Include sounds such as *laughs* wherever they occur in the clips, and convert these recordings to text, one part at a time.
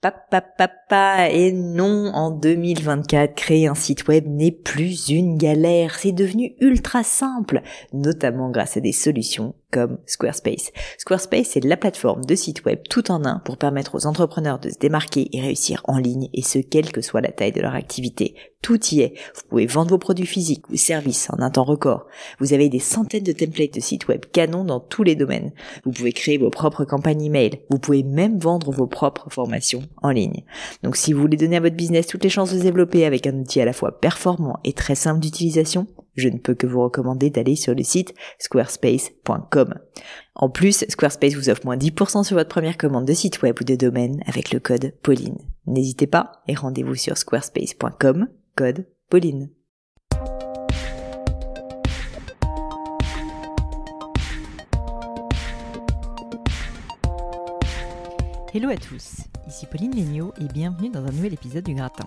Papa, et non, en 2024, créer un site web n'est plus une galère, c'est devenu ultra simple, notamment grâce à des solutions comme Squarespace. Squarespace est la plateforme de site web tout en un pour permettre aux entrepreneurs de se démarquer et réussir en ligne, et ce, quelle que soit la taille de leur activité. Tout y est. Vous pouvez vendre vos produits physiques ou services en un temps record. Vous avez des centaines de templates de sites web canon dans tous les domaines. Vous pouvez créer vos propres campagnes email. Vous pouvez même vendre vos propres formations en ligne. Donc si vous voulez donner à votre business toutes les chances de se développer avec un outil à la fois performant et très simple d'utilisation, je ne peux que vous recommander d'aller sur le site squarespace.com. En plus, Squarespace vous offre moins 10% sur votre première commande de site web ou de domaine avec le code Pauline. N'hésitez pas et rendez-vous sur squarespace.com, code Pauline. Hello à tous, ici Pauline Léniaud et bienvenue dans un nouvel épisode du Gratin.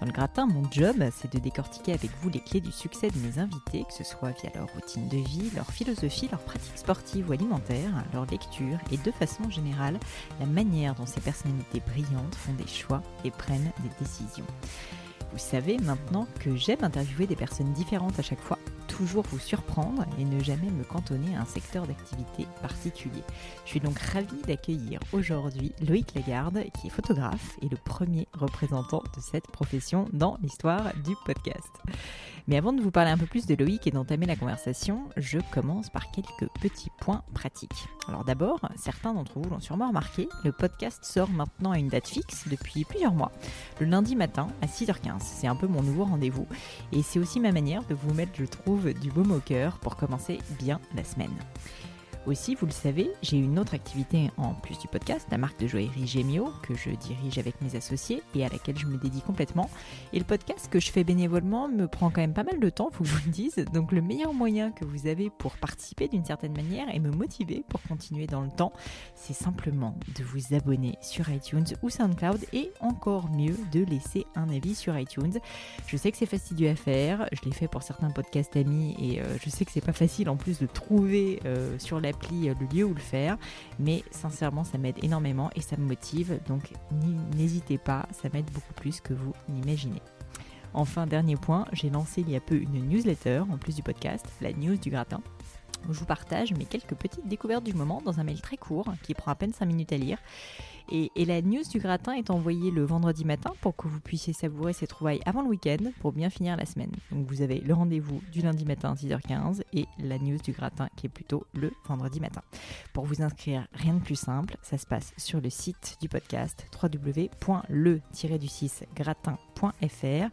Dans le Gratin, mon job, c'est de décortiquer avec vous les clés du succès de mes invités, que ce soit via leur routine de vie, leur philosophie, leurs pratiques sportives ou alimentaires, leur lecture et de façon générale, la manière dont ces personnalités brillantes font des choix et prennent des décisions. Vous savez maintenant que j'aime interviewer des personnes différentes à chaque fois toujours vous surprendre et ne jamais me cantonner à un secteur d'activité particulier. Je suis donc ravie d'accueillir aujourd'hui Loïc Lagarde, qui est photographe et le premier représentant de cette profession dans l'histoire du podcast. Mais avant de vous parler un peu plus de Loïc et d'entamer la conversation, je commence par quelques petits points pratiques. Alors d'abord, certains d'entre vous l'ont sûrement remarqué, le podcast sort maintenant à une date fixe depuis plusieurs mois, le lundi matin à 6h15. C'est un peu mon nouveau rendez-vous et c'est aussi ma manière de vous mettre, je trouve, du baume au cœur pour commencer bien la semaine. Aussi, vous le savez, j'ai une autre activité en plus du podcast, la marque de joaillerie Gemio, que je dirige avec mes associés et à laquelle je me dédie complètement. Et le podcast que je fais bénévolement me prend quand même pas mal de temps, faut que je vous le dise. Donc le meilleur moyen que vous avez pour participer d'une certaine manière et me motiver pour continuer dans le temps, c'est simplement de vous abonner sur iTunes ou SoundCloud et encore mieux de laisser un avis sur iTunes. Je sais que c'est fastidieux à faire, je l'ai fait pour certains podcasts amis et euh, je sais que c'est pas facile en plus de trouver euh, sur l'app euh, le lieu où le faire. Mais sincèrement, ça m'aide énormément et ça me motive. Donc n'hésitez pas, ça m'aide beaucoup plus que vous n'imaginez. Enfin, dernier point, j'ai lancé il y a peu une newsletter en plus du podcast, la news du gratin. Où je vous partage mes quelques petites découvertes du moment dans un mail très court qui prend à peine 5 minutes à lire et, la news du gratin est envoyée le vendredi matin pour que vous puissiez savourer ces trouvailles avant le week-end pour bien finir la semaine. Donc vous avez le rendez-vous du lundi matin à 6h15 et la news du gratin qui est plutôt le vendredi matin. Pour vous inscrire, rien de plus simple, ça se passe sur le site du podcast www.le-du6gratin.fr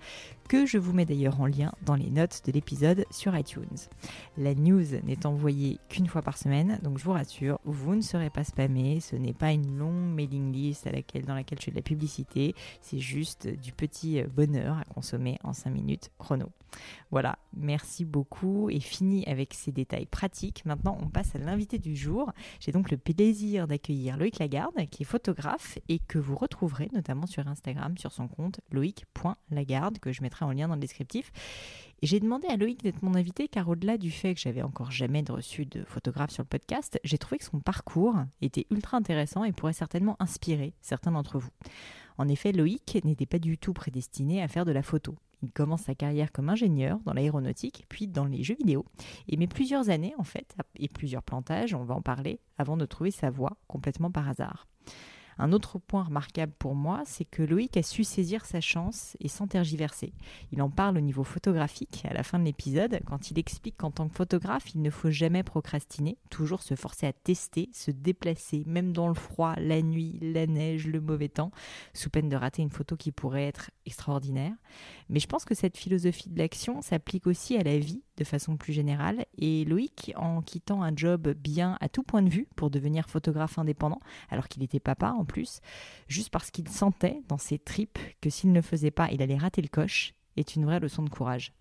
que je vous mets d'ailleurs en lien dans les notes de l'épisode sur iTunes. La news n'est envoyée qu'une fois par semaine, donc je vous rassure, vous ne serez pas spammé, ce n'est pas une longue mailing list à laquelle, dans laquelle je fais de la publicité, c'est juste du petit bonheur à consommer en 5 minutes chrono. Voilà, merci beaucoup et fini avec ces détails pratiques. Maintenant, on passe à l'invité du jour. J'ai donc le plaisir d'accueillir Loïc Lagarde, qui est photographe et que vous retrouverez notamment sur Instagram sur son compte loïc.lagarde, que je mettrai en lien dans le descriptif. J'ai demandé à Loïc d'être mon invité car au-delà du fait que j'avais encore jamais reçu de photographe sur le podcast, j'ai trouvé que son parcours était ultra intéressant et pourrait certainement inspirer certains d'entre vous. En effet, Loïc n'était pas du tout prédestiné à faire de la photo. Il commence sa carrière comme ingénieur dans l'aéronautique, puis dans les jeux vidéo. Et met plusieurs années, en fait, et plusieurs plantages, on va en parler, avant de trouver sa voie complètement par hasard. Un autre point remarquable pour moi, c'est que Loïc a su saisir sa chance et sans tergiverser. Il en parle au niveau photographique à la fin de l'épisode, quand il explique qu'en tant que photographe, il ne faut jamais procrastiner, toujours se forcer à tester, se déplacer, même dans le froid, la nuit, la neige, le mauvais temps, sous peine de rater une photo qui pourrait être extraordinaire. Mais je pense que cette philosophie de l'action s'applique aussi à la vie de façon plus générale. Et Loïc, en quittant un job bien à tout point de vue pour devenir photographe indépendant, alors qu'il était papa plus, juste parce qu'il sentait dans ses tripes que s'il ne faisait pas, il allait rater le coche, est une vraie leçon de courage.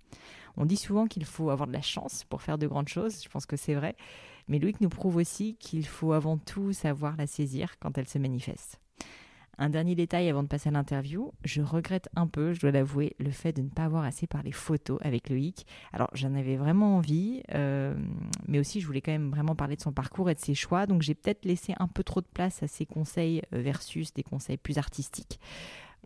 On dit souvent qu'il faut avoir de la chance pour faire de grandes choses, je pense que c'est vrai, mais Loïc nous prouve aussi qu'il faut avant tout savoir la saisir quand elle se manifeste. Un dernier détail avant de passer à l'interview, je regrette un peu, je dois l'avouer, le fait de ne pas avoir assez parlé photo avec Loïc. Alors j'en avais vraiment envie, euh, mais aussi je voulais quand même vraiment parler de son parcours et de ses choix, donc j'ai peut-être laissé un peu trop de place à ses conseils euh, versus des conseils plus artistiques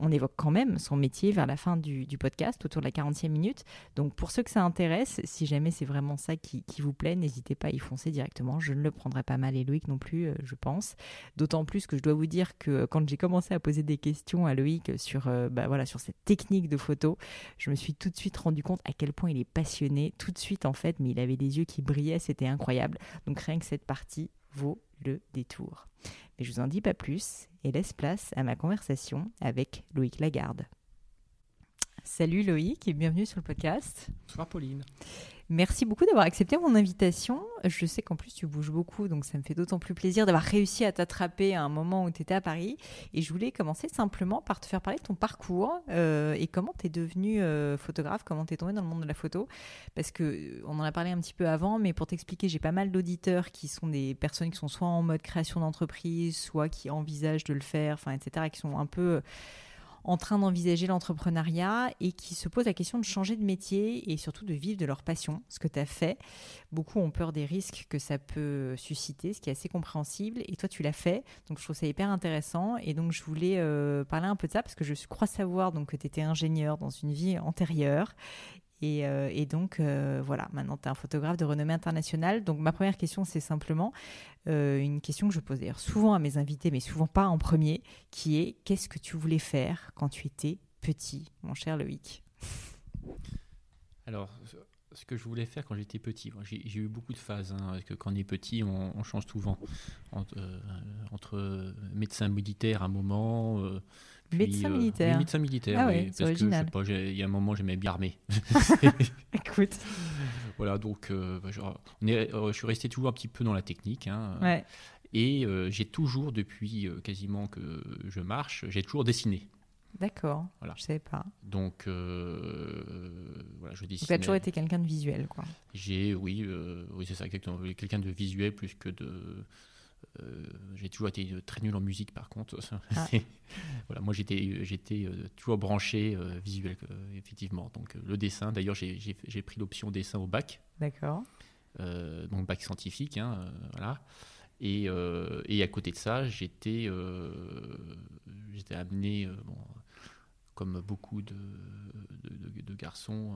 on évoque quand même son métier vers la fin du, podcast, autour de la 40e minute. Donc pour ceux que ça intéresse, si jamais c'est vraiment ça qui, vous plaît, n'hésitez pas à y foncer directement. Je ne le prendrai pas mal et Loïc non plus, euh, je pense. D'autant plus que je dois vous dire que quand j'ai commencé à poser des questions à Loïc sur, euh, bah voilà, sur cette technique de photo, je me suis tout de suite rendu compte à quel point il est passionné. Tout de suite en fait, mais il avait des yeux qui brillaient, c'était incroyable. Donc rien que cette partie vaut le détour. Mais je vous en dis pas plus et laisse place à ma conversation avec Loïc Lagarde. Salut Loïc et bienvenue sur le podcast. Bonsoir Pauline. Merci beaucoup d'avoir accepté mon invitation. Je sais qu'en plus tu bouges beaucoup, donc ça me fait d'autant plus plaisir d'avoir réussi à t'attraper à un moment où tu étais à Paris. Et je voulais commencer simplement par te faire parler de ton parcours euh, et comment tu es devenu euh, photographe, comment tu es tombé dans le monde de la photo. Parce que euh, on en a parlé un petit peu avant, mais pour t'expliquer, j'ai pas mal d'auditeurs qui sont des personnes qui sont soit en mode création d'entreprise, soit qui envisagent de le faire, enfin, etc., et qui sont un peu en train d'envisager l'entrepreneuriat et qui se posent la question de changer de métier et surtout de vivre de leur passion, ce que tu as fait. Beaucoup ont peur des risques que ça peut susciter, ce qui est assez compréhensible. Et toi, tu l'as fait. Donc, je trouve ça hyper intéressant. Et donc, je voulais euh, parler un peu de ça parce que je crois savoir donc, que tu étais ingénieur dans une vie antérieure euh, et, donc, euh, voilà, maintenant, tu es un photographe de renommée internationale. Donc, ma première question, c'est simplement euh, une question que je pose d'ailleurs souvent à mes invités, mais souvent pas en premier, qui est qu'est-ce que tu voulais faire quand tu étais petit, mon cher Loïc? Alors, ce que je voulais faire quand j'étais petit, j'ai eu beaucoup de phases, hein, parce que quand on est petit, on, change souvent entre médecin militaire à un moment médecin euh, militaire. médecin militaire, ah oui. parce original. que il y a un moment j'aimais bien armé. *laughs* Écoute. *laughs* Voilà, donc euh, bah, on est, euh, je suis resté toujours un petit peu dans la technique. Hein, ouais. Et j'ai toujours, depuis quasiment que je marche, j'ai toujours dessiné. D'accord. Voilà. Je savais pas. Donc, voilà, je dessine. Tu as toujours été quelqu'un de visuel, quoi. J'ai, oui, oui, c'est ça exactement. Quelqu'un de visuel plus que de euh, j'ai toujours été très nul en musique par contre. *laughs* Ah. voilà, moi j'étais, j'étais euh, toujours branché euh, visuel, effectivement. Donc le dessin, d'ailleurs j'ai, pris l'option dessin au bac. D'accord. donc bac scientifique, hein, voilà. Et, et, à côté de ça, j'étais, j'étais amené, bon, comme beaucoup de, de, de garçons,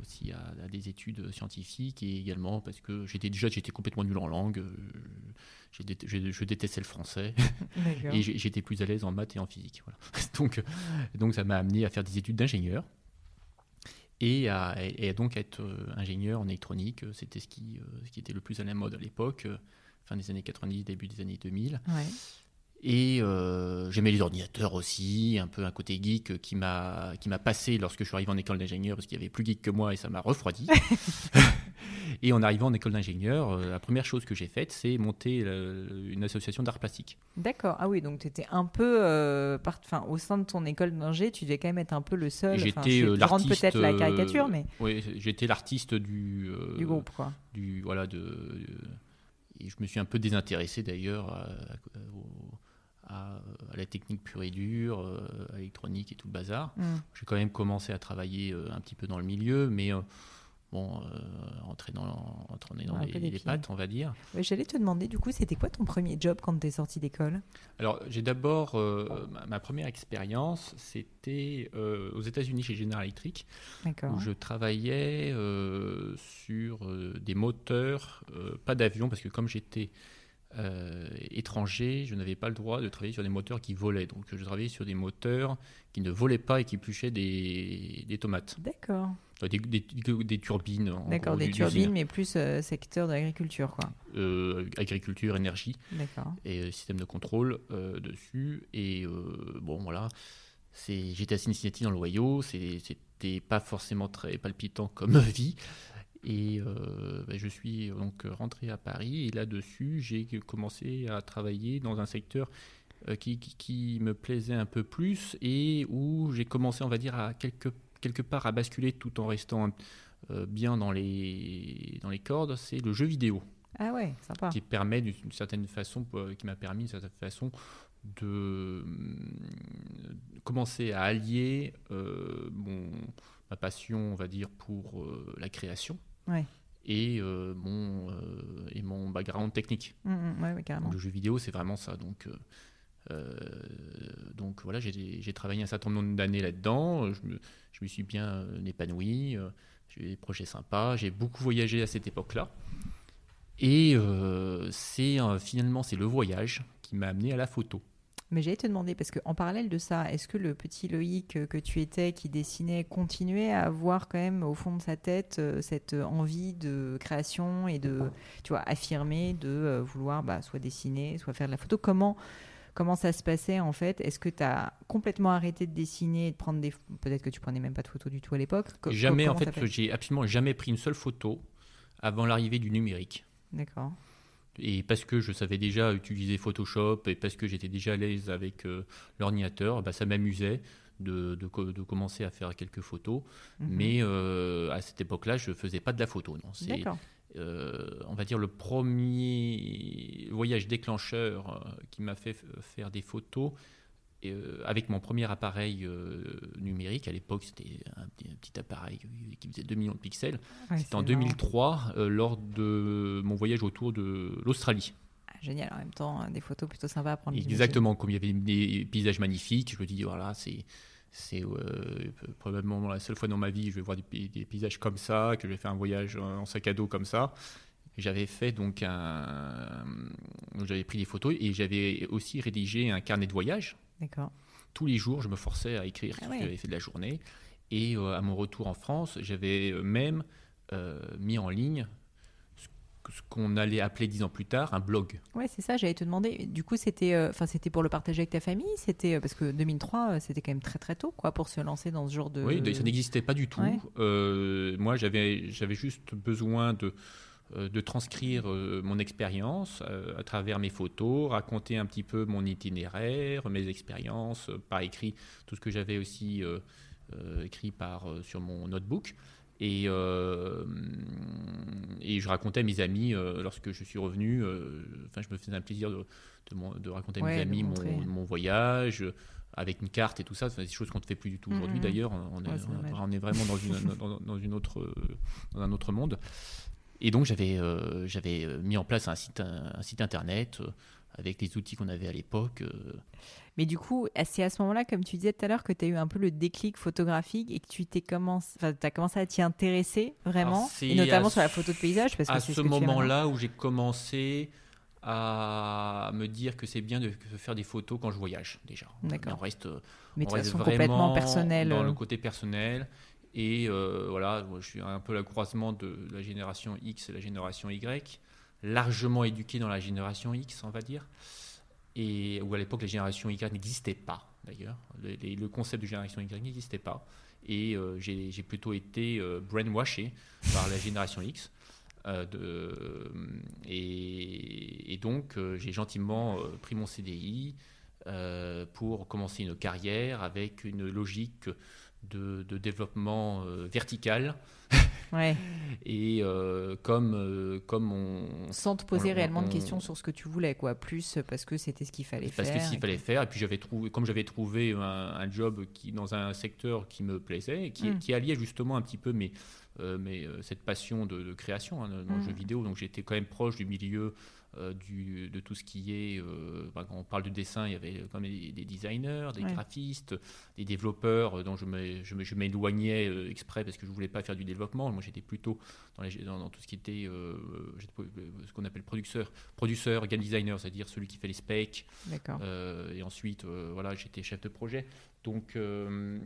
aussi à, des études scientifiques et également parce que j'étais déjà j'étais complètement nul en langue. Euh, je, détestais le français *laughs* et j'étais plus à l'aise en maths et en physique. Voilà. *laughs* donc, donc ça m'a amené à faire des études d'ingénieur et à, et donc être euh, ingénieur en électronique. C'était ce qui, euh, ce qui était le plus à la mode à l'époque, fin des années 90, début des années 2000. Ouais. Et euh, j'aimais les ordinateurs aussi, un peu un côté geek qui m'a qui m'a passé lorsque je suis arrivé en école d'ingénieur parce qu'il y avait plus geek que moi et ça m'a refroidi. *laughs* et en arrivant en école d'ingénieur, euh, la première chose que j'ai faite, c'est monter euh, une association d'art plastique. D'accord. Ah oui, donc tu étais un peu, enfin, au sein de ton école d'ingé, tu devais quand même être un peu le seul. J'étais l'artiste. peut-être la caricature, mais. Oui, j'étais l'artiste du. du groupe, quoi. Du voilà de. et je me suis un peu désintéressé d'ailleurs à, la technique pure et dure, euh, à l'électronique et tout le bazar. Mm. J'ai quand même commencé à travailler euh, un petit peu dans le milieu, mais euh, bon, entrer dans, entrer dans les, pattes, on va dire. J'allais te demander, du coup, c'était quoi ton premier job quand tu es sorti d'école? Alors, j'ai d'abord, ma, première expérience, c'était aux États-Unis chez General Electric, où je travaillais sur des moteurs, pas d'avion, parce que comme j'étais euh, étranger, je n'avais pas le droit de travailler sur des moteurs qui volaient. Donc je travaillais sur des moteurs qui ne volaient pas et qui pluchaient des, des tomates. D'accord. Des, des, turbines. D'accord, des turbines, mais plus euh, secteur de l'agriculture, quoi. Euh, agriculture, énergie. D'accord. Et système de contrôle dessus. Et bon, voilà. J'étais assez initiative dans le Ohio. C'était pas forcément très palpitant comme *laughs* vie. Et euh, ben, je suis donc rentré à Paris et là-dessus, j'ai commencé à travailler dans un secteur euh, qui, qui, me plaisait un peu plus et où j'ai commencé, on va dire, à quelque, quelque part à basculer tout en restant euh, bien dans les, dans les cordes, c'est le jeu vidéo. Ah ouais, sympa. Qui permet d'une certaine façon, qui m'a permis d'une certaine façon de commencer à allier mon, ma passion, on va dire, pour la création. Et, mon, et mon background technique. Mmh, mmh, le jeu vidéo, c'est vraiment ça. Donc, donc voilà, j'ai travaillé un certain nombre d'années là-dedans. Je me, je me, suis bien épanoui. J'ai eu des projets sympas. J'ai beaucoup voyagé à cette époque-là. Et euh, c'est euh, finalement c'est le voyage qui m'a amené à la photo. Mais j'allais te demander, parce qu'en parallèle de ça, est-ce que le petit Loïc que tu étais, qui dessinait, continuait à avoir quand même au fond de sa tête euh, cette envie de création et de, tu vois, affirmer, de vouloir bah, soit dessiner, soit faire de la photo? Comment, comment ça se passait en fait? Est-ce que tu as complètement arrêté de dessiner et de prendre des... Peut-être que tu prenais même pas de photos du tout à l'époque? Jamais, en fait, j'ai absolument jamais pris une seule photo avant l'arrivée du numérique. D'accord. Et parce que je savais déjà utiliser Photoshop et parce que j'étais déjà à l'aise avec euh, l'ordinateur, bah, ça m'amusait de, de, commencer à faire quelques photos. Mhm. Mais euh, à cette époque-là, je ne faisais pas de la photo. Non. C'est, euh, on va dire, le premier voyage déclencheur qui m'a fait faire des photos euh, avec mon premier appareil euh, numérique, à l'époque c'était un, petit appareil qui faisait 2 millions de pixels, c'était en 2003 euh, lors de mon voyage autour de l'Australie. Ah, génial, en même temps des photos plutôt sympas à prendre. Exactement, comme il y avait des paysages magnifiques, je me dis voilà c'est c'est probablement la seule fois dans ma vie que je vais voir des, des, paysages comme ça, que je vais faire un voyage en sac à dos comme ça. J'avais fait donc un, j'avais pris des photos et j'avais aussi rédigé un carnet de voyage D'accord. Tous les jours, je me forçais à écrire ah ce que j'avais fait de la journée. Et euh, à mon retour en France, j'avais euh, même euh, mis en ligne ce qu'on allait appeler dix ans plus tard un blog. Ouais, c'est ça. J'allais te demander. Du coup, c'était, enfin, c'était pour le partager avec ta famille. C'était parce que 2003, c'était quand même très très tôt, quoi, pour se lancer dans ce genre de. Oui, ça n'existait pas du tout. moi, j'avais, j'avais juste besoin de de transcrire euh, mon expérience euh, à travers mes photos, raconter un petit peu mon itinéraire, mes expériences par écrit, tout ce que j'avais aussi écrit par, sur mon notebook. Et, et je racontais à mes amis, lorsque je suis revenu, enfin, je me faisais un plaisir de, de, raconter à mes amis mon, mon, voyage, avec une carte et tout ça. C'est des choses qu'on ne fait plus du tout aujourd'hui d'ailleurs. On, on, est vraiment dans, une, dans, une autre, dans un autre monde. Et donc j'avais euh, j'avais euh, mis en place un site, un, site internet euh, avec les outils qu'on avait à l'époque. Mais du coup, c'est à ce moment-là, comme tu disais tout à l'heure, que tu as eu un peu le déclic photographique et que tu t'es commencé, as commencé à t'y intéresser vraiment, et notamment sur la photo de paysage. Parce à ce, moment-là où j'ai commencé à me dire que c'est bien de faire des photos quand je voyage déjà. D'accord. On reste, Mais on reste complètement personnel. Dans le côté personnel. Et euh, voilà, je suis un peu le croisement de la génération X et la génération Y, largement éduqué dans la génération X, on va dire, et où à l'époque la génération Y n'existait pas d'ailleurs. Le, concept de génération Y n'existait pas. Et euh, j'ai plutôt été euh, brainwashé par la génération X. et, et, donc, j'ai gentiment pris mon CDI pour commencer une carrière avec une logique de, développement euh, vertical. *laughs* Ouais. et euh, comme, euh, comme on. Sans te poser réellement de questions sur ce que tu voulais, quoi. Plus parce que c'était ce qu'il fallait faire. Parce que ce qu'il fallait faire. Et puis, j'avais trouvé, comme j'avais trouvé un, job qui, dans un secteur qui me plaisait, et qui, mm. qui alliait justement un petit peu mes, mais, cette passion de, création hein, dans le jeu vidéo. Donc, j'étais quand même proche du milieu euh, du, de tout ce qui est, euh, bah, quand on parle de dessin, il y avait quand même des, designers, des graphistes, des développeurs euh, dont je m'éloignais je, je exprès parce que je voulais pas faire du développement. Moi, j'étais plutôt dans, dans, tout ce qui était ce qu'on appelle producteur, producteur, game designer, c'est-à-dire celui qui fait les specs. et ensuite, voilà, j'étais chef de projet. Donc, je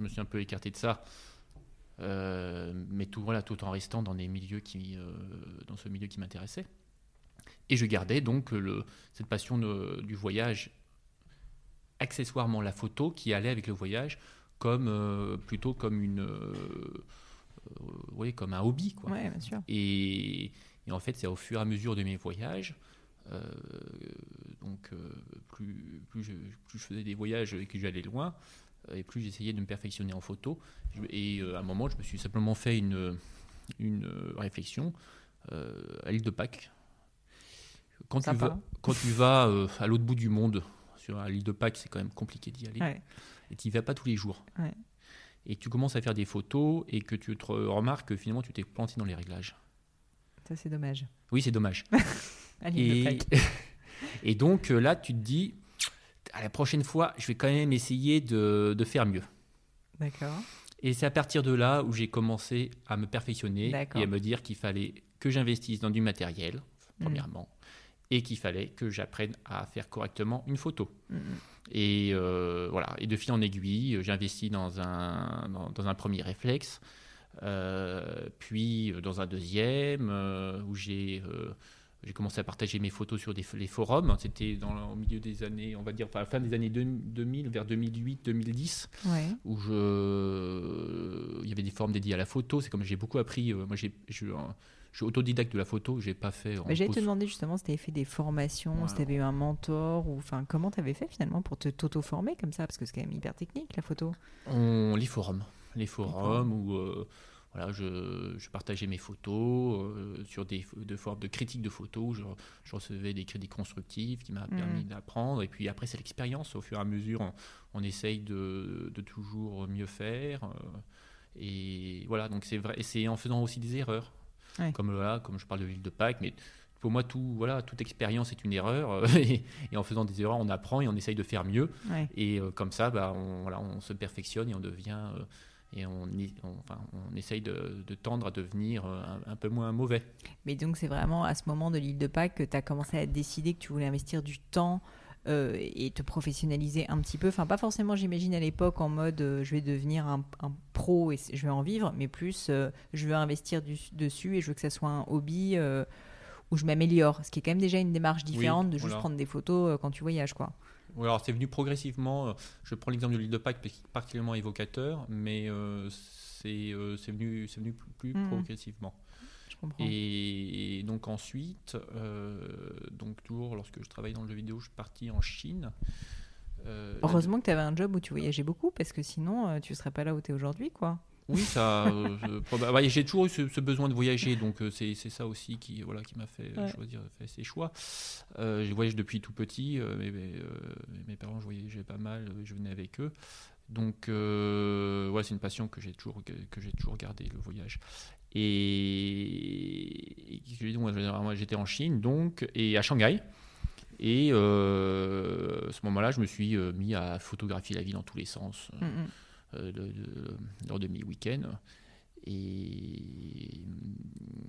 me suis un peu écarté de ça. mais tout, voilà, tout en restant dans des milieux qui, dans ce milieu qui m'intéressait. Et je gardais donc le, cette passion du voyage, accessoirement la photo qui allait avec le voyage, comme euh, plutôt comme une, euh, oui, comme un hobby, quoi. bien sûr. Et, en fait, c'est au fur et à mesure de mes voyages. Euh, donc, plus, plus je, plus, je, faisais des voyages et que j'allais loin, et plus j'essayais de me perfectionner en photo. Et à un moment, je me suis simplement fait une, une réflexion à l'île de Pâques, quand tu vas, quand tu vas euh, à l'autre bout du monde, sur l'île de Pâques, c'est quand même compliqué d'y aller. Ouais. Et tu n'y vas pas tous les jours. Ouais. Et tu commences à faire des photos et que tu te remarques que finalement tu t'es planté dans les réglages. Ça, c'est dommage. Oui, c'est dommage. *laughs* Allez, le Et, Pâques. *laughs* et donc euh, là, tu te dis, à la prochaine fois, je vais quand même essayer de, de faire mieux. D'accord. Et c'est à partir de là où j'ai commencé à me perfectionner et à me dire qu'il fallait que j'investisse dans du matériel, Mm. premièrement, et qu'il fallait que j'apprenne à faire correctement une photo. Mm, mm. Et euh, voilà, et de fil en aiguille, j'ai investi dans un, dans, dans un premier réflexe, euh, puis euh, dans un deuxième, euh, où j'ai euh, j'ai commencé à partager mes photos sur des, les forums. C'était au milieu des années, on va dire, enfin, à la fin des années 2000, vers 2008-2010 Ouais. où je, il y avait des forums dédiés à la photo. C'est comme j'ai beaucoup appris. euh, moi, j'ai, je, suis autodidacte de la photo. J'ai pas fait. J'allais te demander justement si tu avais fait des formations, Voilà. si tu avais eu un mentor, ou enfin comment tu avais fait finalement pour te t'auto-former comme ça, parce que c'est quand même hyper technique la photo. On- les forums, les forums où euh, voilà, je, je partageais mes photos euh, sur des de forums de critiques de photos. Je, je recevais des critiques constructives qui m'a permis d'apprendre. Et puis après, c'est l'expérience. Au fur et à mesure, on, on essaye de, de toujours mieux faire. euh, et voilà, donc c'est vrai. Et c'est en faisant aussi des erreurs. Ouais. Comme là, comme je parle de l'île de Pâques, mais pour moi, tout, voilà, toute expérience est une erreur. *laughs* et, et en faisant des erreurs, on apprend et on essaye de faire mieux. Ouais. Et euh, comme ça, bah, on, voilà, on se perfectionne et on devient. euh, et on, enfin, on essaye de, de tendre à devenir euh, un, un peu moins mauvais. Mais donc c'est vraiment à ce moment de l'île de Pâques que tu as commencé à décider que tu voulais investir du temps euh, et te professionnaliser un petit peu. Enfin pas forcément j'imagine à l'époque en mode euh, je vais devenir un, un pro et je vais en vivre, mais plus euh, je veux investir du- dessus et je veux que ça soit un hobby où je m'améliore. Ce qui est quand même déjà une démarche différente de juste voilà. prendre des photos quand tu voyages quoi. Oui, alors c'est venu progressivement. Je prends l'exemple de l'île de Pâques, particulièrement évocateur, mais c'est venu, venu plus, plus Mhm. progressivement. Et, donc ensuite, euh, donc toujours lorsque je travaillais dans le jeu vidéo, je suis parti en Chine. Euh, Heureusement que tu avais un job où tu voyageais beaucoup parce que sinon euh, tu serais pas là où tu es aujourd'hui quoi. Oui, ça. *laughs* euh, j'ai toujours eu ce, ce besoin de voyager, donc euh, c'est ça aussi qui, voilà, qui m'a fait Ouais. choisir fait ces choix. Euh, je voyage depuis tout petit. mes, parents, je voyageais pas mal. Je venais avec eux. Donc, ouais, c'est une passion que j'ai toujours que, que j'ai toujours gardée, le voyage. Et, dis, moi, j'étais en Chine, donc, et à Shanghai. Et euh, à ce moment-là, je me suis euh, mis à photographier la ville dans tous les sens Mm, mm. euh, de- de- lors de mes week-ends. Et,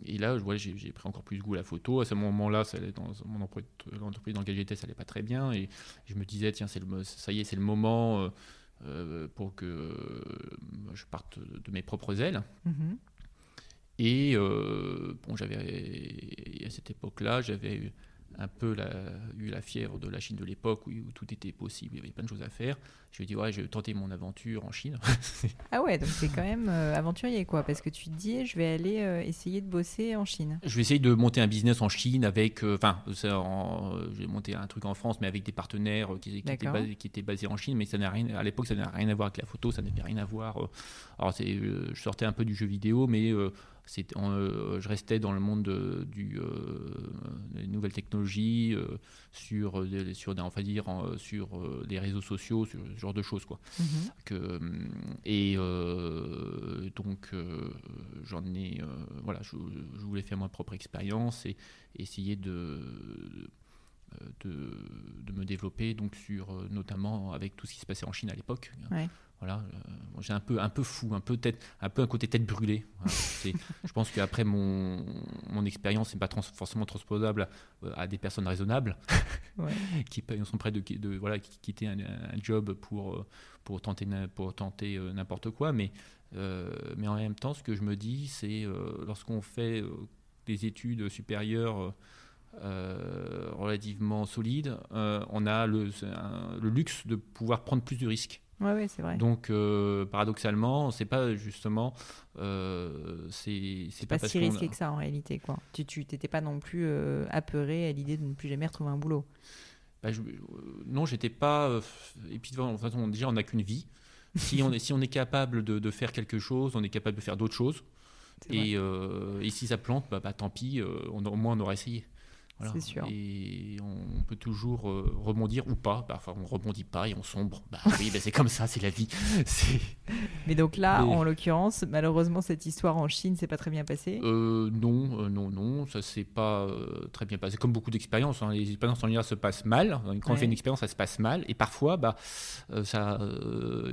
et là, j'ai pris encore plus goût à la photo. À ce moment-là, dans mon l'entreprise dans laquelle j'étais, ça allait pas très bien. Et je me disais, tiens, le, ça y est, c'est le moment euh, pour que je parte de mes propres ailes. Mhm. Et euh, bon, j'avais à cette époque-là, j'avais un peu la, eu la fièvre de la Chine de l'époque où, où tout était possible, il y avait plein de choses à faire. Je me dis ouais, je vais tenter mon aventure en Chine. *laughs* Ah ouais, donc c'est quand même euh, aventurier quoi, parce que tu te dis je vais aller euh, essayer de bosser en Chine. Je vais essayer de monter un business en Chine avec, euh, enfin, euh, j'ai monté un truc en France, mais avec des partenaires qui, qui étaient, basés, qui étaient basés en Chine, mais ça n'a rien, à l'époque, ça n'a rien à voir avec la photo, ça n'avait rien à voir. alors, c'est, je sortais un peu du jeu vidéo, mais euh, euh, je restais dans le monde de- du, euh, des nouvelles technologies, euh, sur, des- sur, des- on va dire, en- sur les réseaux sociaux, sur ce genre de choses, quoi Mhm. que et donc j'en ai voilà je, je voulais faire ma propre expérience et essayer de de, de me développer donc sur euh, notamment avec tout ce qui se passait en Chine à l'époque Ouais. voilà euh, j'ai un peu un peu fou un peu tête un peu un côté tête brûlée *laughs* c'est- je pense qu'après mon mon expérience n'est pas trans- forcément transposable euh, à des personnes raisonnables *laughs* Ouais. *laughs* qui sont prêts de, de voilà qui- quitter un, un job pour pour tenter pour tenter n'importe quoi mais euh, mais en même temps ce que je me dis c'est euh, lorsqu'on fait des études supérieures relativement solides euh, on a le, c'est un- le luxe de pouvoir prendre plus de risques Ouais, ouais, c'est vrai. donc euh, paradoxalement c'est pas justement euh, c'est pas pas si a- risqué que ça en réalité quoi. Tu t'étais pas non plus euh, apeuré à l'idée de ne plus jamais retrouver un boulot. Bah, je- euh, non, j'étais pas. euh, et puis, de toute façon, déjà, on n'a qu'une vie. Si on est, si on est capable de, de faire quelque chose, on est capable de faire d'autres choses. Et, euh, et si ça plante, bah, bah, tant pis, euh, on, au moins on aura essayé. Voilà. C'est sûr. Et on peut toujours euh, rebondir ou pas. Parfois, on rebondit pas et on sombre. Bah oui, bah, c'est comme ça, c'est la vie. *laughs* C'est- Mais donc là, Mais- en l'occurrence, malheureusement, cette histoire en Chine s'est pas très bien passée. Euh, non, euh, non, non, ça s'est pas très bien passé. Comme beaucoup d'expériences, hein, les expériences en IA se passent mal. Quand on fait une expérience, ça se passe mal. Et parfois, bah, ça,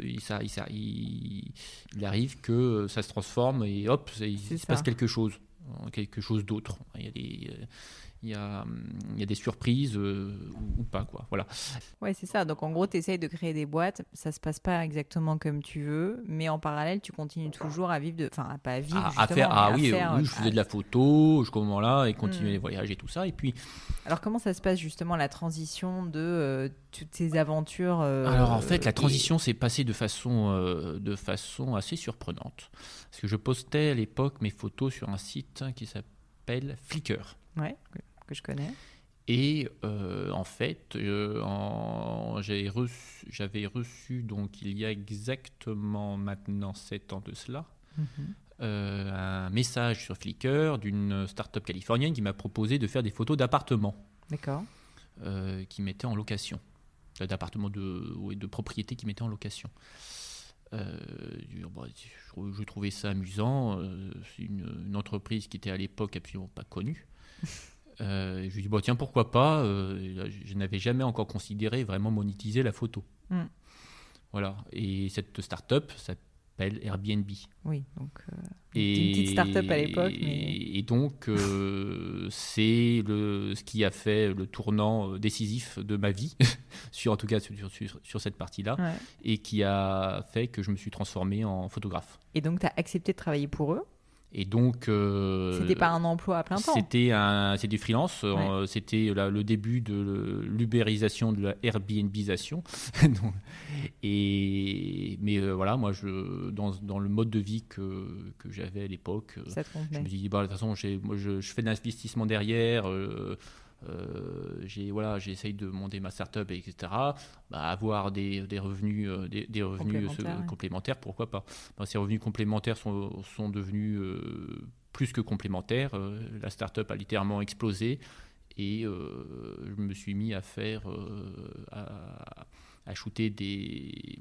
il, ça, il, ça- il- il arrive que ça se transforme et hop, il, C'est se passe quelque chose, quelque chose d'autre. Il y a des, il y a, il y a des surprises euh, ou, ou pas, quoi. Voilà. Ouais, c'est ça. Donc en gros, tu essayes de créer des boîtes, ça se passe pas exactement comme tu veux, mais en parallèle, tu continues toujours à vivre de. Enfin, à pas à vivre. À, faire, ah à oui, faire, oui, je euh, faisais de la photo, jusqu'au moment là, et continuer Hmm. les voyages et tout ça. Et puis, Alors comment ça se passe justement la transition de euh, toutes ces aventures euh, Alors en fait, la et- transition s'est passée de façon, euh, de façon assez surprenante. Parce que je postais à l'époque mes photos sur un site qui s'appelle Flickr. Ouais, que, je connais. Et euh, en fait, euh, j'avais reçu, donc il y a exactement maintenant 7 ans de cela, Mhm. euh, un message sur Flickr d'une start-up californienne qui m'a proposé de faire des photos d'appartements D'accord. euh, qui mettaient en location, d'appartements de, de propriétés qui mettaient en location. Je, bon, je- je trouvais ça amusant. C'est une, une entreprise qui était à l'époque absolument pas connue. *laughs* Euh, je lui dis, bon, tiens, pourquoi pas euh, Je, n'avais jamais encore considéré vraiment monétiser la photo. Mm. Voilà. Et cette start-up s'appelle Airbnb. Oui, donc euh, Et, une petite start-up à l'époque, mais et donc, euh, c'est le, ce qui a fait le tournant décisif de ma vie, *laughs* sur, en tout cas sur, sur- sur cette partie-là, ouais. et qui a fait que je me suis transformé en photographe. Et donc tu as accepté de travailler pour eux. Et donc. euh, C'était pas un emploi à plein temps. C'était un, du freelance. Ouais. euh, C'était le début de l'ubérisation, de la Airbnbisation. *laughs* Et mais euh, voilà, moi, je dans, dans le mode de vie que, que j'avais à l'époque, euh, je me dis bah, de toute façon, moi, je, je fais de l'investissement derrière. Euh, euh, j'ai voilà, j'essaye de monter ma startup, etc. Bah, avoir des, des revenus, euh, des, des revenus euh, Complémentaires, ouais. complémentaires, pourquoi pas Bah, Ces revenus complémentaires sont, sont devenus euh, plus que complémentaires. Euh, la startup a littéralement explosé et euh, je me suis mis à faire, euh, à, à shooter des,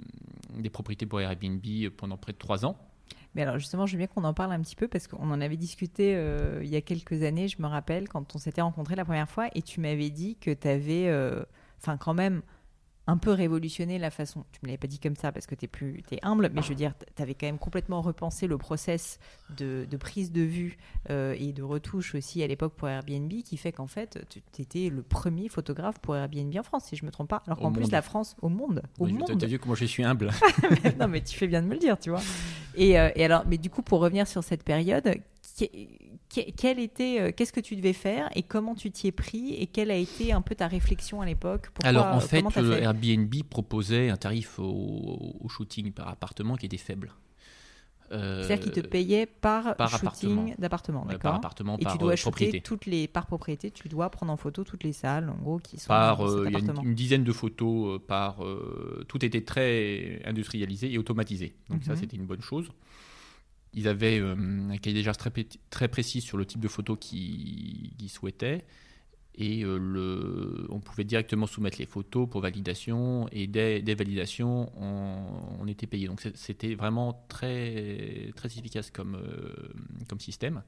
des propriétés pour Airbnb pendant près de trois ans. Mais alors justement, je veux bien qu'on en parle un petit peu parce qu'on en avait discuté euh, il y a quelques années, je me rappelle, quand on s'était rencontrés la première fois, et tu m'avais dit que tu avais, enfin quand même, un peu révolutionné la façon, tu me l'avais pas dit comme ça parce que tu es, plus, t'es humble, mais je veux dire, tu avais quand même complètement repensé le process de, de prise de vue euh, et de retouche aussi à l'époque pour Airbnb, qui fait qu'en fait, tu étais le premier photographe pour Airbnb en France, si je me trompe pas. Alors qu'en plus, la France, au monde, au Oui, monde, T'as vu comment je suis humble *laughs* non, mais tu fais bien de me le dire, tu vois. Et, euh, et alors, mais du coup, pour revenir sur cette période, quel était, euh, qu'est-ce que tu devais faire et comment tu t'y es pris et quelle a été un peu ta réflexion à l'époque? Alors en fait, euh, fait? Airbnb proposait un tarif au, au shooting par appartement qui était faible. Euh, C'est-à-dire qu'ils te payaient par, par shooting appartement. d'appartement, par appartement, Et par tu dois propriété. toutes les par propriété, tu dois prendre en photo toutes les salles, en gros, qui sont Par, dans cet euh, il y a une, appartement. une dizaine de photos par. euh, tout était très industrialisé et automatisé. Donc ça, Mhm. c'était une bonne chose. Ils avaient euh, un cahier des charges très, précis sur le type de photos qu'ils souhaitaient. Et euh, on pouvait directement soumettre les photos pour validation. Et dès, validation, on, était payé. Donc c'était vraiment très, efficace comme, euh, comme système.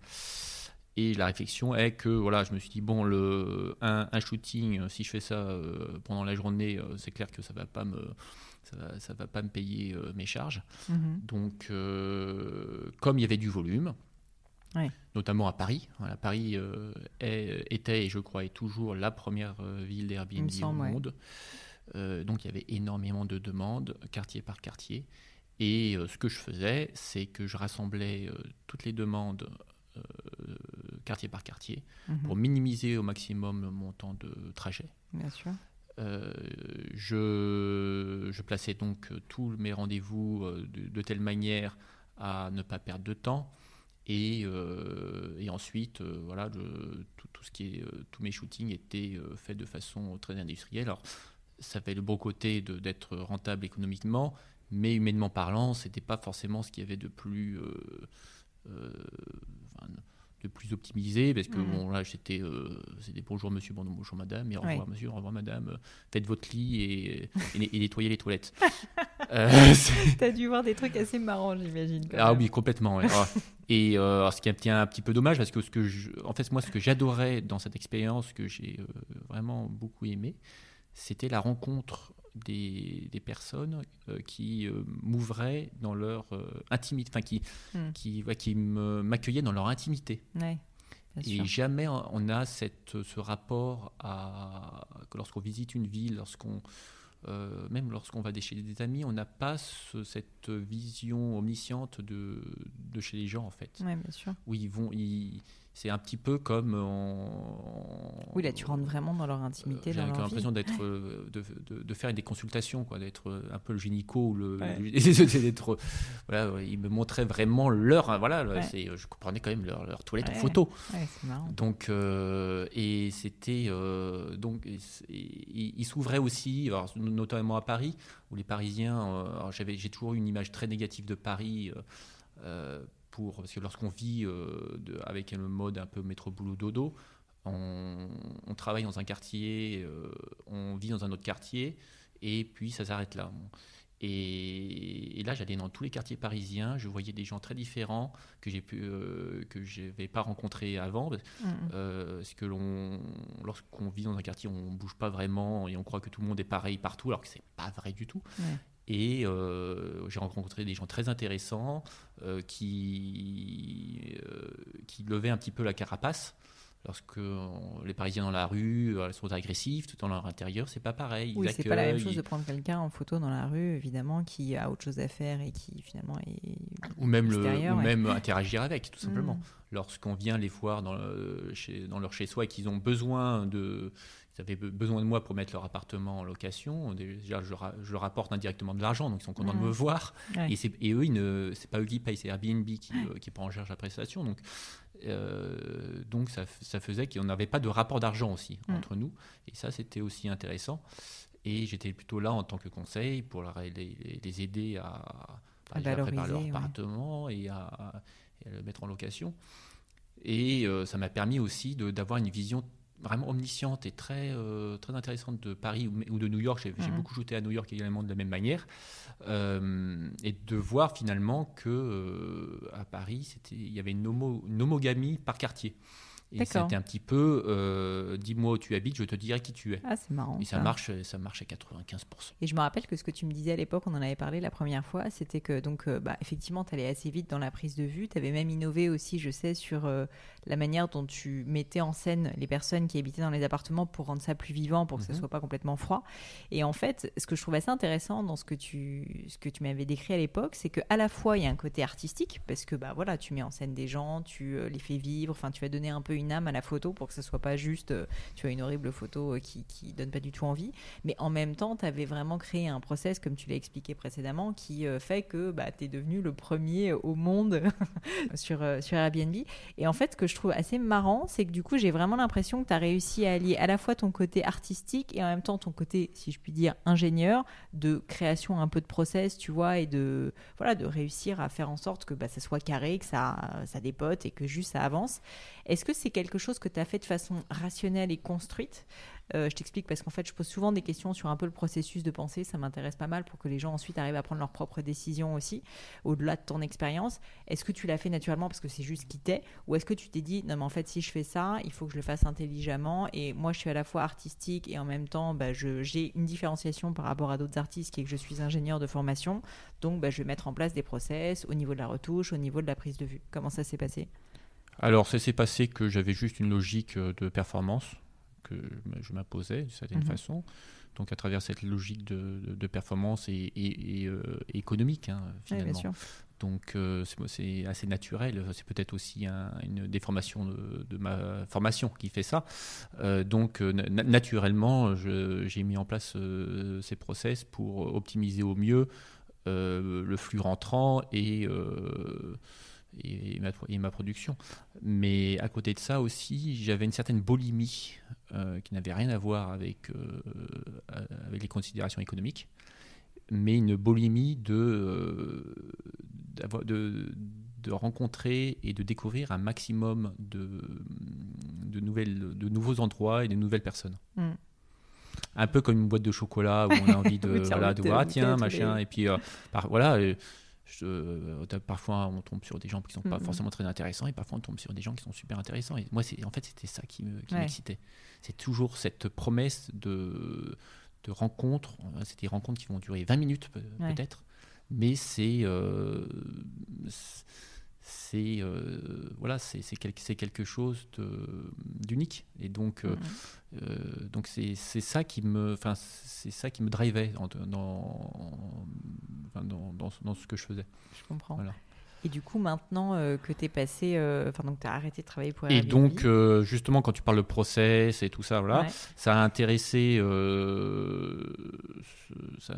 Et la réflexion est que voilà, je me suis dit bon, le, un, un shooting, si je fais ça pendant la journée, c'est clair que ça va pas me, ça va, ça va pas me payer euh, mes charges. Mhm. Donc, euh, comme il y avait du volume, notamment à Paris, voilà, Paris euh, est- était et je crois est toujours la première ville d'Airbnb au ouais. monde. Euh, donc il y avait énormément de demandes, quartier par quartier. Et euh, ce que je faisais, c'est que je rassemblais toutes les demandes quartier par quartier Mhm. pour minimiser au maximum mon temps de trajet. Bien sûr. Euh, je, plaçais donc tous mes rendez-vous euh, de, telle manière à ne pas perdre de temps. Et, euh, ensuite, voilà, tout, ce qui est, tous mes shootings étaient faits de façon très industrielle. Alors, ça avait le beau côté d'être rentable économiquement, mais humainement parlant, c'était pas forcément ce qu'il y avait de plus, le plus optimisé parce que Mhm. bon là c'était euh, c'était bonjour monsieur bon bonjour madame et au Ouais. revoir monsieur au revoir madame euh, faites votre lit et, et, et nettoyez les toilettes *laughs* Euh, *laughs* T'as dû voir des trucs assez marrants, j'imagine. ah même. oui complètement ouais. Ah. *laughs* et euh, alors, ce qui est un, un petit peu dommage parce que ce que je, en fait moi ce que j'adorais dans cette expérience que j'ai vraiment beaucoup aimé c'était la rencontre des, des personnes euh, qui euh, m'ouvraient dans leur euh, intimité enfin qui Hmm. qui, ouais, qui m'accueillaient dans leur intimité Ouais, et sûr. jamais on a cette, ce rapport à lorsqu'on visite une ville, lorsqu'on euh, même lorsqu'on va chez des amis, on n'a pas ce- cette vision omnisciente de, de chez les gens en fait. Ouais, bien sûr. Où ils vont, ils- c'est un petit peu comme Oui, là, tu rentres vraiment dans leur intimité, J'ai l'impression d'être, euh, de, de- de faire des consultations, quoi, d'être euh, un peu le gynéco ou le, Ouais. *laughs* d'être, voilà, ils me montraient vraiment leur, hein, voilà, Ouais. c'est, je comprenais quand même leur, leur toilette en photo. Ouais, c'est marrant. Donc, euh, et c'était euh, donc, et c'est- et il s'ouvrait aussi, alors, notamment à Paris, où les Parisiens, euh, j'avais, j'ai toujours eu une image très négative de Paris. euh, pour, parce que lorsqu'on vit euh, de- avec le mode un peu métro boulot dodo, on, on travaille dans un quartier, euh, on vit dans un autre quartier, et puis ça s'arrête là. Et, et là, j'allais dans tous les quartiers parisiens, je voyais des gens très différents que j'ai pu, euh, que j'avais pas rencontrés avant. Euh, parce que l'on, lorsqu'on vit dans un quartier, on bouge pas vraiment et on croit que tout le monde est pareil partout, alors que c'est pas vrai du tout. Ouais. Et euh, j'ai rencontré des gens très intéressants euh, qui, euh, qui levaient un petit peu la carapace. Lorsque les Parisiens dans la rue, sont agressifs, tout dans leur intérieur, c'est pas pareil. Ils Oui, c'est pas la même chose de prendre quelqu'un en photo dans la rue, évidemment, qui a autre chose à faire et qui finalement est. ou même, le, ou même interagir avec, tout simplement. *laughs* Mm. lorsqu'on vient les voir dans, le- chez- dans leur chez-soi et qu'ils ont besoin de ils avaient be- besoin de moi pour mettre leur appartement en location. Déjà je, ra- je leur apporte indirectement de l'argent donc ils sont contents de me voir. Ouais. et, et eux ils ne c'est pas eux qui payent c'est Airbnb qui, euh, qui prend en charge la prestation. Donc euh, donc ça, ça faisait qu'on n'avait pas de rapport d'argent aussi entre nous. Et ça c'était aussi intéressant. Et j'étais plutôt là en tant que conseil pour leur- les, les- aider à, À préparer leur ouais. appartement et à, et à le mettre en location. Et euh, ça m'a permis aussi d'avoir une vision vraiment omnisciente et très, euh, très intéressante de Paris ou, de New York. J'ai Mhm. beaucoup shooté à New York également de la même manière. Euh, et de voir finalement que euh, à Paris, il y avait une, homo- une homogamie par quartier. Et c'était un petit peu, euh, dis-moi où tu habites, je te dirai qui tu es. Ah, c'est marrant. Et ça ça. marche, ça marche à 95%. Et je me rappelle que ce que tu me disais à l'époque, on en avait parlé la première fois, c'était que donc euh, bah, effectivement, tu allais assez vite dans la prise de vue. Tu avais même innové aussi, je sais, sur euh, la manière dont tu mettais en scène les personnes qui habitaient dans les appartements pour rendre ça plus vivant, pour que ça Mhm. soit pas complètement froid. Et en fait, ce que je trouve assez intéressant dans ce que tu, ce que tu m'avais décrit à l'époque, c'est que à la fois il y a un côté artistique parce que bah voilà, tu mets en scène des gens, tu les fais vivre, enfin tu vas donner un peu une âme à la photo pour que ce soit pas juste euh, tu as une horrible photo euh, qui qui donne pas du tout envie, mais en même temps, tu avais vraiment créé un process comme tu l'as expliqué précédemment qui euh, fait que bah, tu es devenu le premier au monde *laughs* sur sur Airbnb. Et en fait, ce que je trouve assez marrant, c'est que du coup, j'ai vraiment l'impression que tu as réussi à allier à la fois ton côté artistique et en même temps ton côté, si je puis dire, ingénieur, de création un peu de process, tu vois, et de, voilà, de réussir à faire en sorte que bah, ça soit carré, que ça, ça dépote et que juste ça avance. Est-ce que c'est quelque chose que tu as fait de façon rationnelle et construite? Euh, je t'explique parce qu'en fait, je pose souvent des questions sur un peu le processus de pensée. Ça m'intéresse pas mal pour que les gens ensuite arrivent à prendre leurs propres décisions aussi, au-delà de ton expérience. Est-ce que tu l'as fait naturellement parce que c'est juste qui t'es Ou est-ce que tu t'es dit, non, mais en fait, si je fais ça, il faut que je le fasse intelligemment Et moi, je suis à la fois artistique et en même temps, bah, j'ai une différenciation par rapport à d'autres artistes qui est que je suis ingénieur de formation. Donc, bah, je vais mettre en place des process au niveau de la retouche, au niveau de la prise de vue. Comment ça s'est passé? Alors, ça s'est passé que j'avais juste une logique euh, de performance que je m'imposais d'une certaine Mhm. façon. Donc, à travers cette logique de, de- de performance et, et- et, euh, économique, hein, Oui, finalement. bien sûr. Donc, euh, c'est- assez naturel. C'est peut-être aussi un- une déformation de, de ma formation qui fait ça. Euh, donc, na- naturellement, j'ai mis en place ces process pour optimiser au mieux le flux rentrant et, euh, et, ma, et ma production. Mais à côté de ça aussi, j'avais une certaine boulimie euh, qui n'avait rien à voir avec, euh, avec les considérations économiques, mais une boulimie de, euh, de, de rencontrer et de découvrir un maximum de, de, nouvelles, de nouveaux endroits et de nouvelles personnes. Mm. Un peu comme une boîte de chocolat où on a envie de, *laughs* voilà, de voir, ah, tiens, machin, et puis voilà. Je, parfois, on tombe sur des gens qui sont pas forcément très intéressants, et parfois, on tombe sur des gens qui sont super intéressants. Et moi, en fait, c'était ça qui m'excitait. c'est toujours cette promesse de, de rencontres. C'est des rencontres qui vont durer 20 minutes, peut-être, mais c'est. Euh, c'est euh, voilà c'est quelque chose d'unique. Et donc euh, donc c'est ça qui me enfin c'est ça qui me drivait dans dans, dans, dans, ce que je faisais. Je comprends. Et du coup, maintenant que tu es passé, enfin, donc tu as arrêté de travailler pour Airbnb. Et donc, justement, quand tu parles de process et tout ça, voilà, ça a intéressé ça,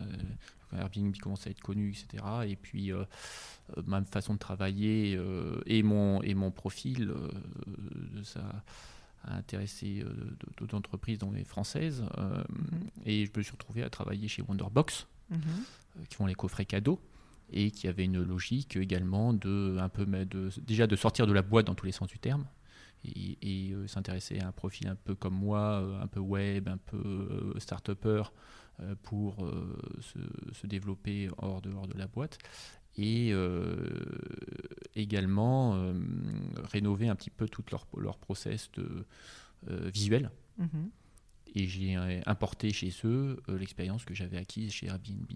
Airbnb commence à être connu, etc. Et puis, euh, euh, ma façon de travailler euh, et, mon, et mon profil, ça a intéressé d'autres entreprises, dont les françaises. Et je me suis retrouvé à travailler chez Wonderbox, mhm. qui font les coffrets cadeaux et qui avait une logique également de un peu de, déjà de sortir de la boîte dans tous les sens du terme et, s'intéresser à un profil un peu comme moi, un peu web, un peu start-upper, pour euh, se, développer hors de, hors de la boîte et euh, également rénover un petit peu tout leur, leur process de, visuel. Mhm. Et j'ai importé chez eux l'expérience que j'avais acquise chez Airbnb,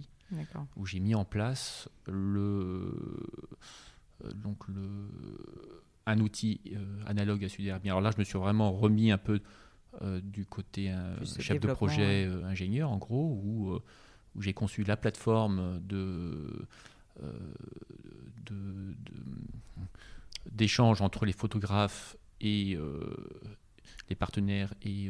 où j'ai mis en place le, donc le, un outil analogue à celui d'Airbnb. Alors là, je me suis vraiment remis un peu euh, du côté euh, chef de projet euh, ingénieur, en gros, où, où j'ai conçu la plateforme de, d'échange entre les photographes et les partenaires et,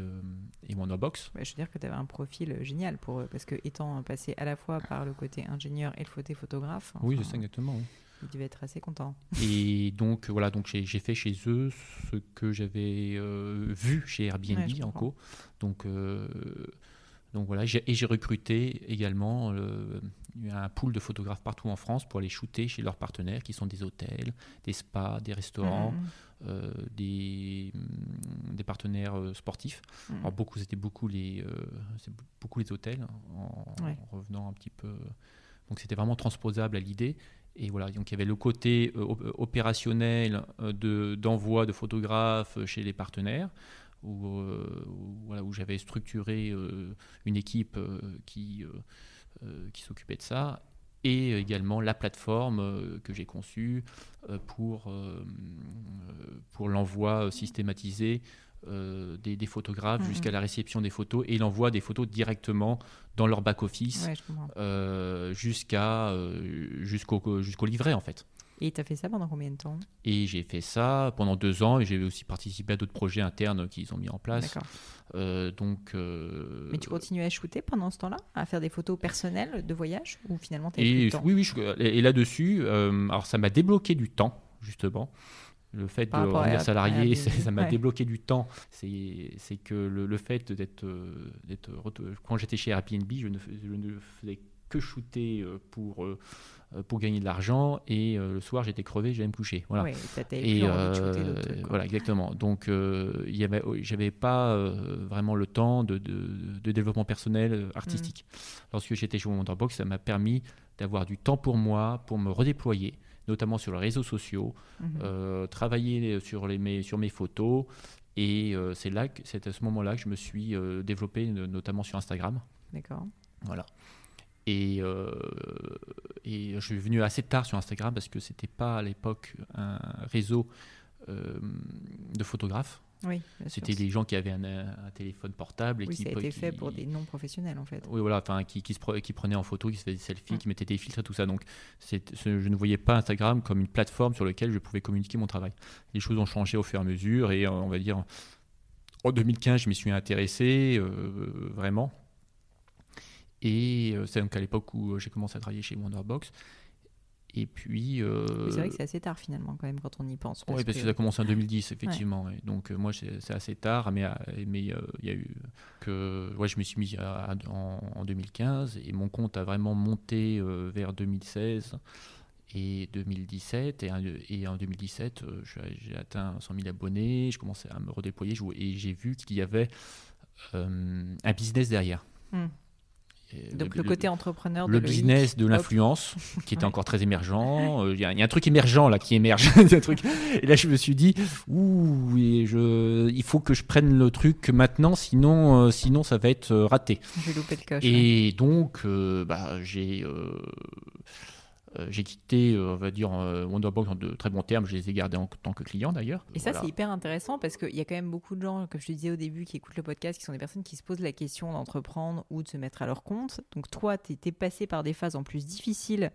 et Wonderbox. je veux dire que tu avais un profil génial pour eux, parce que étant passé à la fois par le côté ingénieur et le côté photographe. oui, c'est ça exactement. Ils devaient être assez contents. Et donc, voilà, donc j'ai fait chez eux ce que j'avais euh, vu chez Airbnb en co. Donc, euh, donc voilà, et j'ai recruté également euh, un pool de photographes partout en France pour aller shooter chez leurs partenaires qui sont des hôtels, des spas, des restaurants, mmh. des, mmh, des, partenaires sportifs. Mmh. Alors beaucoup, c'était beaucoup les, beaucoup les hôtels en, en, revenant un petit peu. Donc c'était vraiment transposable à l'idée. Et voilà, donc il y avait le côté euh, opérationnel euh, de, d'envoi de photographes chez les partenaires, euh, où j'avais structuré une équipe qui, qui s'occupait de ça, et également la plateforme que j'ai conçue pour, pour l'envoi systématisé euh, des, photographes jusqu'à la réception des photos et l'envoi des photos directement dans leur back-office euh, jusqu'à euh, jusqu'au jusqu'au livret en fait. Et tu as fait ça pendant combien de temps? Et j'ai fait ça pendant deux ans et j'ai aussi participé à d'autres projets internes qu'ils ont mis en place. donc, Mais tu continuais à shooter pendant ce temps-là? À faire des photos personnelles de voyage? Ou finalement et, Oui, oui. et là-dessus, alors ça m'a débloqué du temps, justement. Le fait de devenir salarié, *laughs* ça m'a débloqué du temps. C'est que le, fait d'être. Quand j'étais chez Airbnb, je ne, je ne faisais que shooter euh, pour, euh, pour gagner de l'argent et euh, le soir j'étais crevé, j'allais me coucher. Voilà. et voilà, exactement. Donc il y avait, j'avais pas vraiment le temps de, de, développement personnel artistique. Mm. Lorsque j'étais chez Wonderbox, ça m'a permis d'avoir du temps pour moi, pour me redéployer notamment sur les réseaux sociaux, mhm. euh, travailler sur, les, mes, sur mes photos. Et euh, c'est là, c'est à ce moment-là que je me suis euh, développé, notamment sur Instagram. D'accord. Voilà. Et, et, je suis venu assez tard sur Instagram parce que c'était pas à l'époque un réseau de photographes. Oui, C'était des gens qui avaient un, téléphone portable. Et oui, qui, ça a été fait pour des non-professionnels en fait. Oui, voilà, enfin, qui, qui, se, qui prenaient en photo, qui se faisaient des selfies, qui mettaient des filtres et tout ça. Donc, je ne voyais pas Instagram comme une plateforme sur laquelle je pouvais communiquer mon travail. Les choses ont changé au fur et à mesure et euh, on va dire, en 2015, je m'y suis intéressé euh, vraiment. Et euh, c'est donc à l'époque où j'ai commencé à travailler chez Wonderbox. Et puis. Euh, c'est vrai que c'est assez tard finalement, quand même, quand on y pense. Oui, parce que... ça a commencé en 2010, effectivement. Donc, euh, moi, c'est assez tard, mais euh, mais il y a eu. que ouais, Je me suis mis en, 2015 et mon compte a vraiment monté vers 2016. et 2017. Et, et en 2017, euh, je- j'ai atteint 100 000 abonnés, je commençais à me redéployer je- et j'ai vu qu'il y avait un business derrière. Hmm. Donc le, côté entrepreneur de le Loïc. business de l'influence qui était Ouais. encore très émergent. Euh, Il y, a- il y a un truc émergent là qui émerge. *laughs* Un truc- Et là, je me suis dit, ouh, et je, il faut que je prenne le truc maintenant, sinon, euh, sinon ça va être euh, raté. Je vais louper le coche. ouais. Et donc, bah, j'ai j'ai quitté, euh, on va dire, euh, Wonderbox en de très bons termes. Je les ai gardés en tant que clients d'ailleurs. Et ça, Voilà. c'est hyper intéressant parce qu'il y a quand même beaucoup de gens, comme je te disais au début, qui écoutent le podcast, qui sont des personnes qui se posent la question d'entreprendre ou de se mettre à leur compte. Donc toi, tu étais passé par des phases en plus difficiles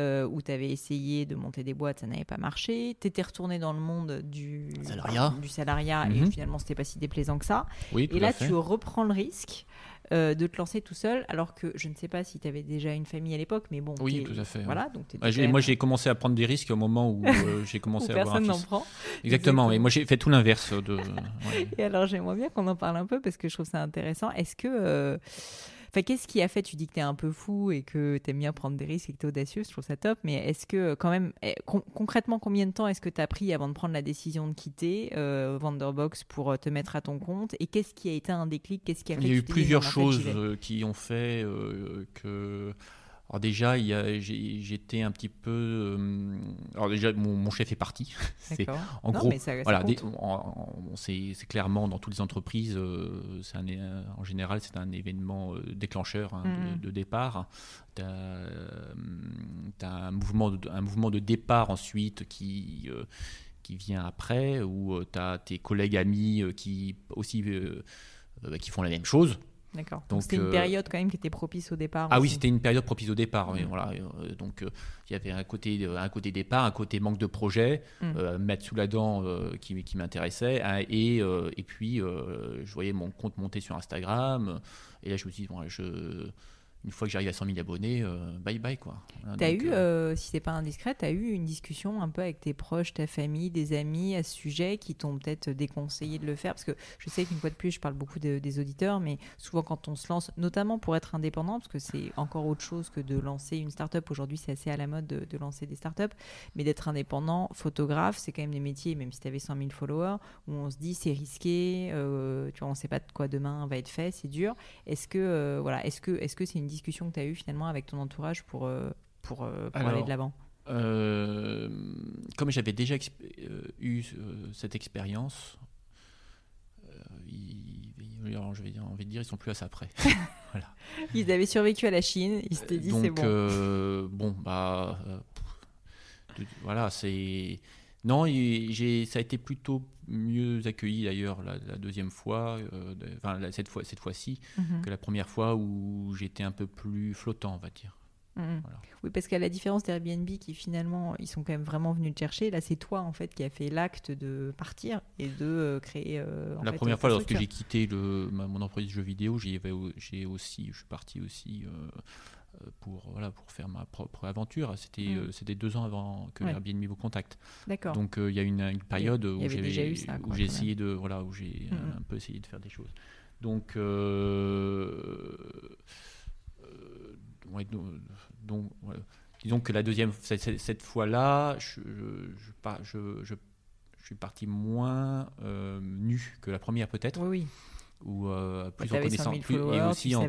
euh, où tu avais essayé de monter des boîtes, ça n'avait pas marché. Tu étais retourné dans le monde du Salariat. du salariat et Mhm. finalement, c'était pas si déplaisant que ça. Oui, Et là, tu reprends le risque euh, de te lancer tout seul, alors que je ne sais pas si tu avais déjà une famille à l'époque, mais bon. Oui, tout à fait. Voilà, donc Bah, moi, j'ai commencé à prendre des risques au moment où euh, *laughs* j'ai où commencé à avoir un personne n'en fils. prend. Exactement. Et Exactement. moi, j'ai fait tout l'inverse de. *laughs* ouais. Et alors, j'aimerais bien qu'on en parle un peu parce que je trouve ça intéressant. Est-ce que. Enfin, qu'est-ce qui a fait Tu dis que tu es un peu fou et que tu aimes bien prendre des risques et que tu es audacieux, je trouve ça top. Mais est-ce que, quand même, eh, con- concrètement, combien de temps est-ce que tu as pris avant de prendre la décision de quitter euh, Vanderbox pour euh, te mettre à ton compte Et qu'est-ce qui a été un déclic Qu'est-ce qui a fait Il y a eu t'es plusieurs choses euh, qui ont fait euh, que. Alors déjà, j'étais un petit peu. euh, alors déjà, mon, mon chef est parti. *laughs* C'est- en Non, gros, mais ça- ça voilà, c'est clairement dans toutes les entreprises, euh, un en général, c'est un événement euh, déclencheur hein, Mhm. de, de départ. Tu as, un, mouvement de, un mouvement de départ ensuite qui, euh, qui vient après, où tu as tes collègues amis qui aussi euh, qui font la même chose. D'accord. Donc, c'était une euh, période quand même qui était propice au départ. Ah oui, aussi. c'était une période propice au départ. oui, voilà. Euh, donc euh, il y avait un côté, un côté départ, un côté manque de projet, euh, mettre sous la dent qui, qui m'intéressait, hein, et, et puis je voyais mon compte monter sur Instagram, et là je me suis dit, bon, je, une fois que j'arrive à 100 000 abonnés, euh, bye bye quoi. Hein, T'as eu, euh, euh, si c'est pas indiscret, t'as eu une discussion un peu avec tes proches, ta famille, des amis à ce sujet qui t'ont peut-être déconseillé de le faire? Parce que je sais qu'une fois de plus, je parle beaucoup de- des auditeurs, mais souvent quand on se lance, notamment pour être indépendant, parce que c'est encore autre chose que de lancer une start-up. Aujourd'hui, c'est assez à la mode de, de lancer des start-up, mais d'être indépendant, photographe, c'est quand même des métiers, même si t'avais 100 000 followers, où on se dit c'est risqué, euh, tu vois, on sait pas de quoi demain va être fait, c'est dur. Est-ce que, voilà, est-ce que, est-ce que c'est une discussion que tu as eue finalement avec ton entourage pour, euh, pour, euh, pour aller de l'avant? euh, comme j'avais déjà eu cette expérience, ils- je vais dire, envie de dire, ils sont plus à ça près. *laughs* Ils avaient survécu à la Chine, ils s'étaient dit Donc, c'est bon. euh, bon, bah, euh, voilà, c'est. Non, ça a été plutôt mieux accueilli d'ailleurs la, la deuxième fois, euh, de- enfin la- cette fois, cette fois-ci, Mhm, que la première fois où j'étais un peu plus flottant, on va dire. mhm. Voilà. Oui, parce qu'à la différence d'Airbnb qui finalement, ils sont quand même vraiment venus te chercher, là c'est toi en fait qui a fait l'acte de partir et de euh, créer. euh, en la fait, première fois, lorsque j'ai quitté le, ma- mon entreprise de jeux vidéo, j'y j'ai aussi, je suis parti aussi pour voilà pour faire ma propre aventure. C'était Mm. euh, c'était deux ans avant que Ouais. Airbnb vous contacte. D'accord. Donc euh, il y a une, une période où j'ai essayé de voilà où j'ai euh, Mhm. un peu essayé de faire des choses. Donc euh, euh, ouais, donc, voilà. disons que la deuxième cette, cette- fois-là, je, je, je- je- je suis parti moins euh, nu que la première peut-être Oui, oui. Ou euh, plus t'avais 100 000 reconnaissant plus, et aussi encore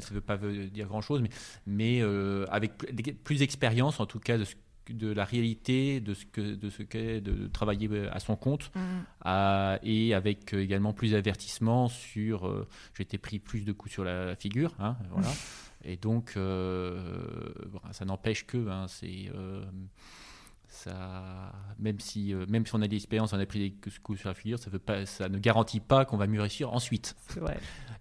ça ne veut pas dire grand chose mais, mais euh, avec plus- d'expérience en tout cas de, ce- de la réalité de ce que de ce qu'est de travailler à son compte à- et avec euh, également plus d'avertissement sur euh, j'ai été pris plus de coups sur la, figure hein, voilà. *laughs* Et donc euh, bon, ça n'empêche que hein, c'est euh, ça, même si, euh, même si on a des expériences, on a pris des coups sur la figure, ça, veut pas, ça ne garantit pas qu'on va mieux réussir ensuite.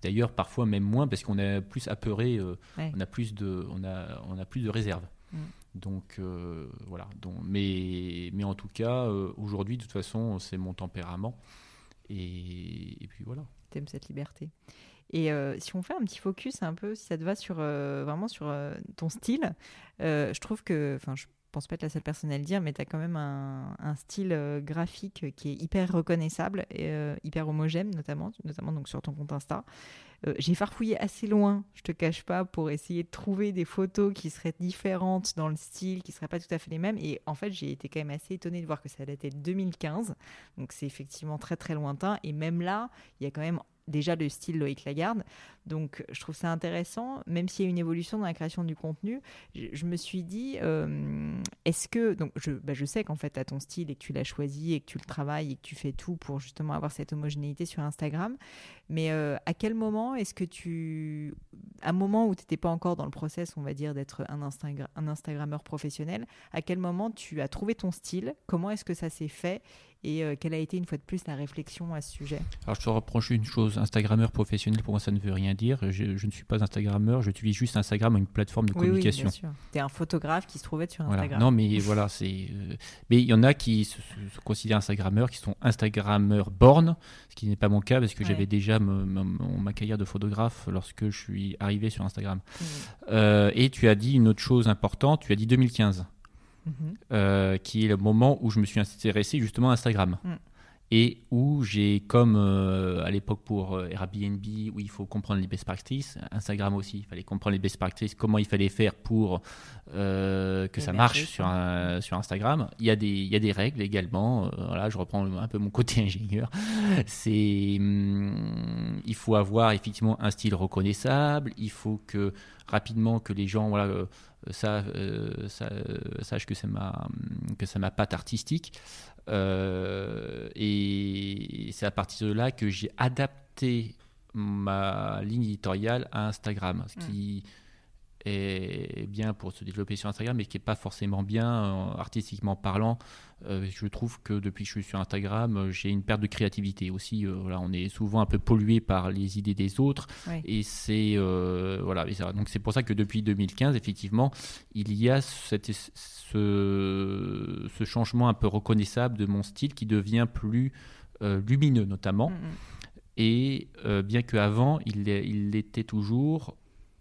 D'ailleurs, parfois même moins parce qu'on est plus apeuré, euh, Ouais. on a plus de, on a, on a plus de réserve. Mm. Donc euh, voilà. Donc, mais, mais en tout cas, aujourd'hui, de toute façon, c'est mon tempérament. Et, et puis voilà. T'aimes cette liberté. Et euh, si on fait un petit focus un peu, si ça te va sur euh, vraiment sur euh, ton style, je trouve que, enfin, je pense pas être la seule personne à le dire, mais tu as quand même un, style euh, graphique qui est hyper reconnaissable et euh, hyper homogène, notamment, notamment donc sur ton compte Insta. Euh, j'ai farfouillé assez loin, je te cache pas, pour essayer de trouver des photos qui seraient différentes dans le style, qui seraient pas tout à fait les mêmes. Et en fait, j'ai été quand même assez étonnée de voir que ça datait de 2015. Donc c'est effectivement très très lointain. Et même là, il y a quand même déjà le style Loïc Lagarde. Donc je trouve ça intéressant, même s'il y a une évolution dans la création du contenu. Je, me suis dit, euh, est-ce que. Donc je, bah, je sais qu'en fait, tu as ton style et que tu l'as choisi et que tu le travailles et que tu fais tout pour justement avoir cette homogénéité sur Instagram. Mais euh, à quel moment est-ce que tu. À un moment où tu n'étais pas encore dans le process, on va dire, d'être un, un Instagrammeur professionnel, à quel moment tu as trouvé ton style? Comment est-ce que ça s'est fait? Et euh, quelle a été une fois de plus la réflexion à ce sujet? Alors je te reproche une chose, Instagrammeur professionnel, pour moi ça ne veut rien dire. Je, ne suis pas Instagrammeur, je utilise juste Instagram une plateforme de communication. Oui, bien sûr. Tu es un photographe qui se trouvait sur Instagram. Non, mais voilà, c'est. Euh, mais il y en a qui se, considèrent Instagrammeurs, qui sont Instagrammeurs born, ce qui n'est pas mon cas parce que j'avais déjà ma carrière de photographe lorsque je suis arrivé sur Instagram. Mmh. Euh, et tu as dit une autre chose importante, tu as dit 2015. Mhm. Euh, qui est le moment où je me suis intéressé justement à Instagram. Mm. Et où j'ai, comme euh, à l'époque pour euh, Airbnb, où il faut comprendre les best practices, Instagram aussi, il fallait comprendre les best practices, comment il fallait faire pour que ça marche sur, sur Instagram. Il y, a des, il y a des règles également. voilà, je reprends un peu mon côté *laughs* ingénieur. C'est, hum, il faut avoir effectivement un style reconnaissable. Il faut que rapidement que les gens voilà, ça, euh, ça, sache que c'est ma, que c'est ma patte artistique. Euh, et c'est à partir de là que j'ai adapté ma ligne éditoriale à Instagram, qui est bien pour se développer sur Instagram, mais qui n'est pas forcément bien euh, artistiquement parlant. Euh, je trouve que depuis que je suis sur Instagram, euh, j'ai une perte de créativité aussi. voilà, on est souvent un peu pollué par les idées des autres, et c'est voilà. donc c'est pour ça que depuis 2015, effectivement, il y a cette, ce, ce, changement un peu reconnaissable de mon style qui devient plus lumineux, notamment. Mm, mm. Et bien qu'avant, il, il l'était toujours,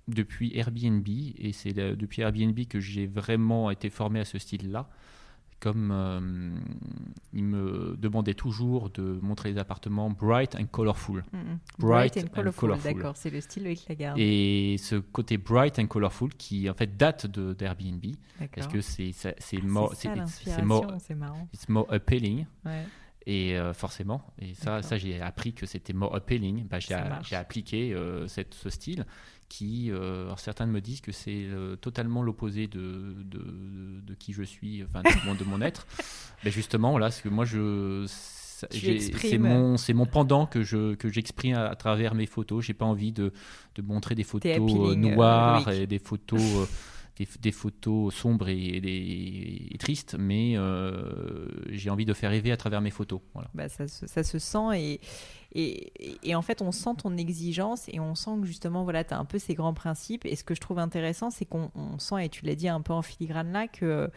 depuis Airbnb, et c'est depuis Airbnb que j'ai vraiment été formé à ce style-là. Comme euh, il me demandait toujours de montrer les appartements bright and colorful. Mm, mm. Bright, and, colorful, d'accord, c'est le style avec la garde. Et ce côté bright and colorful qui en fait date d'Airbnb, parce que c'est c'est more, c'est marrant. It's more appealing. Et euh, forcément, et ça, ça j'ai appris que c'était more appealing. Bah, j'ai appliqué euh, cette, ce style qui, euh, certains me disent que c'est euh, totalement l'opposé de, de, qui je suis, enfin de mon, être. Mais *laughs* justement, là, ce que moi je c'est mon mon pendant que je que j'exprime à, travers mes photos. J'ai pas envie de, de montrer des photos euh, noires et des photos des, photos sombres et, tristes, mais j'ai envie de faire rêver à travers mes photos. Voilà. Bah, ça, ça, se sent et, et, en fait, on sent ton exigence et on sent que justement, voilà, tu as un peu ces grands principes. Et ce que je trouve intéressant, c'est qu'on sent, et tu l'as dit un peu en filigrane là, que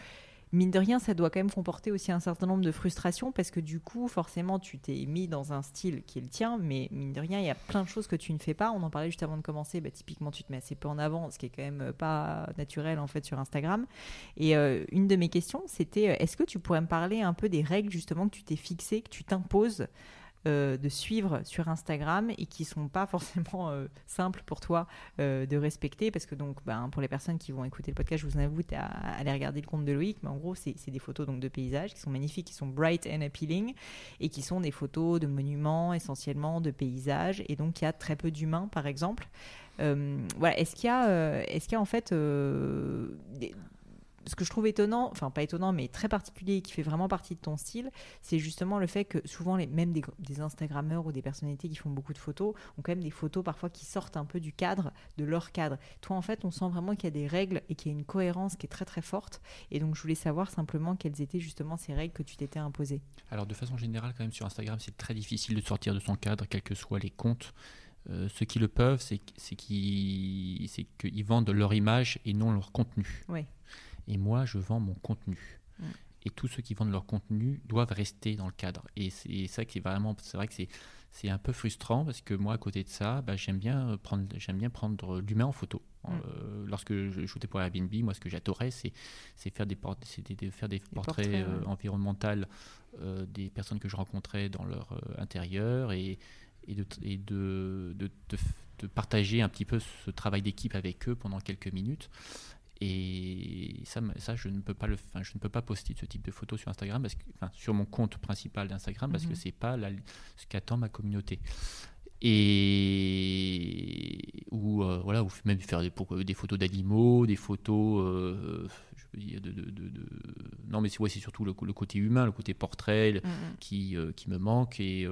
mine de rien, ça doit quand même comporter aussi un certain nombre de frustrations parce que du coup, forcément, tu t'es mis dans un style qui est le tien, mais mine de rien, il y a plein de choses que tu ne fais pas. On en parlait juste avant de commencer. Bah, typiquement, tu te mets assez peu en avant, ce qui est quand même pas naturel en fait sur Instagram. Et euh, une de mes questions, c'était euh, est-ce que tu pourrais me parler un peu des règles justement que tu t'es fixées, que tu t'imposes euh, de suivre sur Instagram et qui sont pas forcément euh, simples pour toi euh, de respecter parce que donc ben, pour les personnes qui vont écouter le podcast je vous invite à, aller regarder le compte de Loïc mais en gros c'est des photos donc de paysages qui sont magnifiques qui sont bright and appealing et qui sont des photos de monuments essentiellement de paysages et donc il y a très peu d'humains par exemple. Voilà est-ce qu'il y a est-ce qu'il y a en fait des, ce que je trouve étonnant, enfin pas étonnant, mais très particulier qui fait vraiment partie de ton style, c'est justement le fait que souvent, les, même des, des, Instagrammeurs ou des personnalités qui font beaucoup de photos ont quand même des photos parfois qui sortent un peu du cadre, de leur cadre. Toi, en fait, on sent vraiment qu'il y a des règles et qu'il y a une cohérence qui est très très forte. Et donc, je voulais savoir simplement quelles étaient justement ces règles que tu t'étais imposées. Alors, de façon générale, quand même, sur Instagram, c'est très difficile de sortir de son cadre, quels que soient les comptes. Euh, ceux qui le peuvent, c'est qu'ils vendent leur image et non leur contenu. Oui. Et moi, je vends mon contenu. Mm. Et tous ceux qui vendent leur contenu doivent rester dans le cadre. Et c'est ça qui est vraiment, c'est vrai que c'est un peu frustrant parce que moi, à côté de ça, bah, j'aime bien prendre, j'aime bien prendre l'humain en photo. Mm. Euh, lorsque je shootais pour Airbnb, moi, ce que j'adorais, c'est faire des, de faire des, portraits, environnementaux des personnes que je rencontrais dans leur intérieur et, et, de, et de, de, de, partager un petit peu ce travail d'équipe avec eux pendant quelques minutes. Et ça, ça je, ne peux pas le, enfin, je ne peux pas poster ce type de photos sur Instagram, parce que, enfin, sur mon compte principal d'Instagram, parce que mhm. c'est pas la, ce qu'attend ma communauté et ou euh, voilà ou même faire des, des photos d'animaux des photos euh, de, de, de, non mais c'est ouais, surtout le, côté humain le côté portrait mm, mm. qui euh, qui me manque et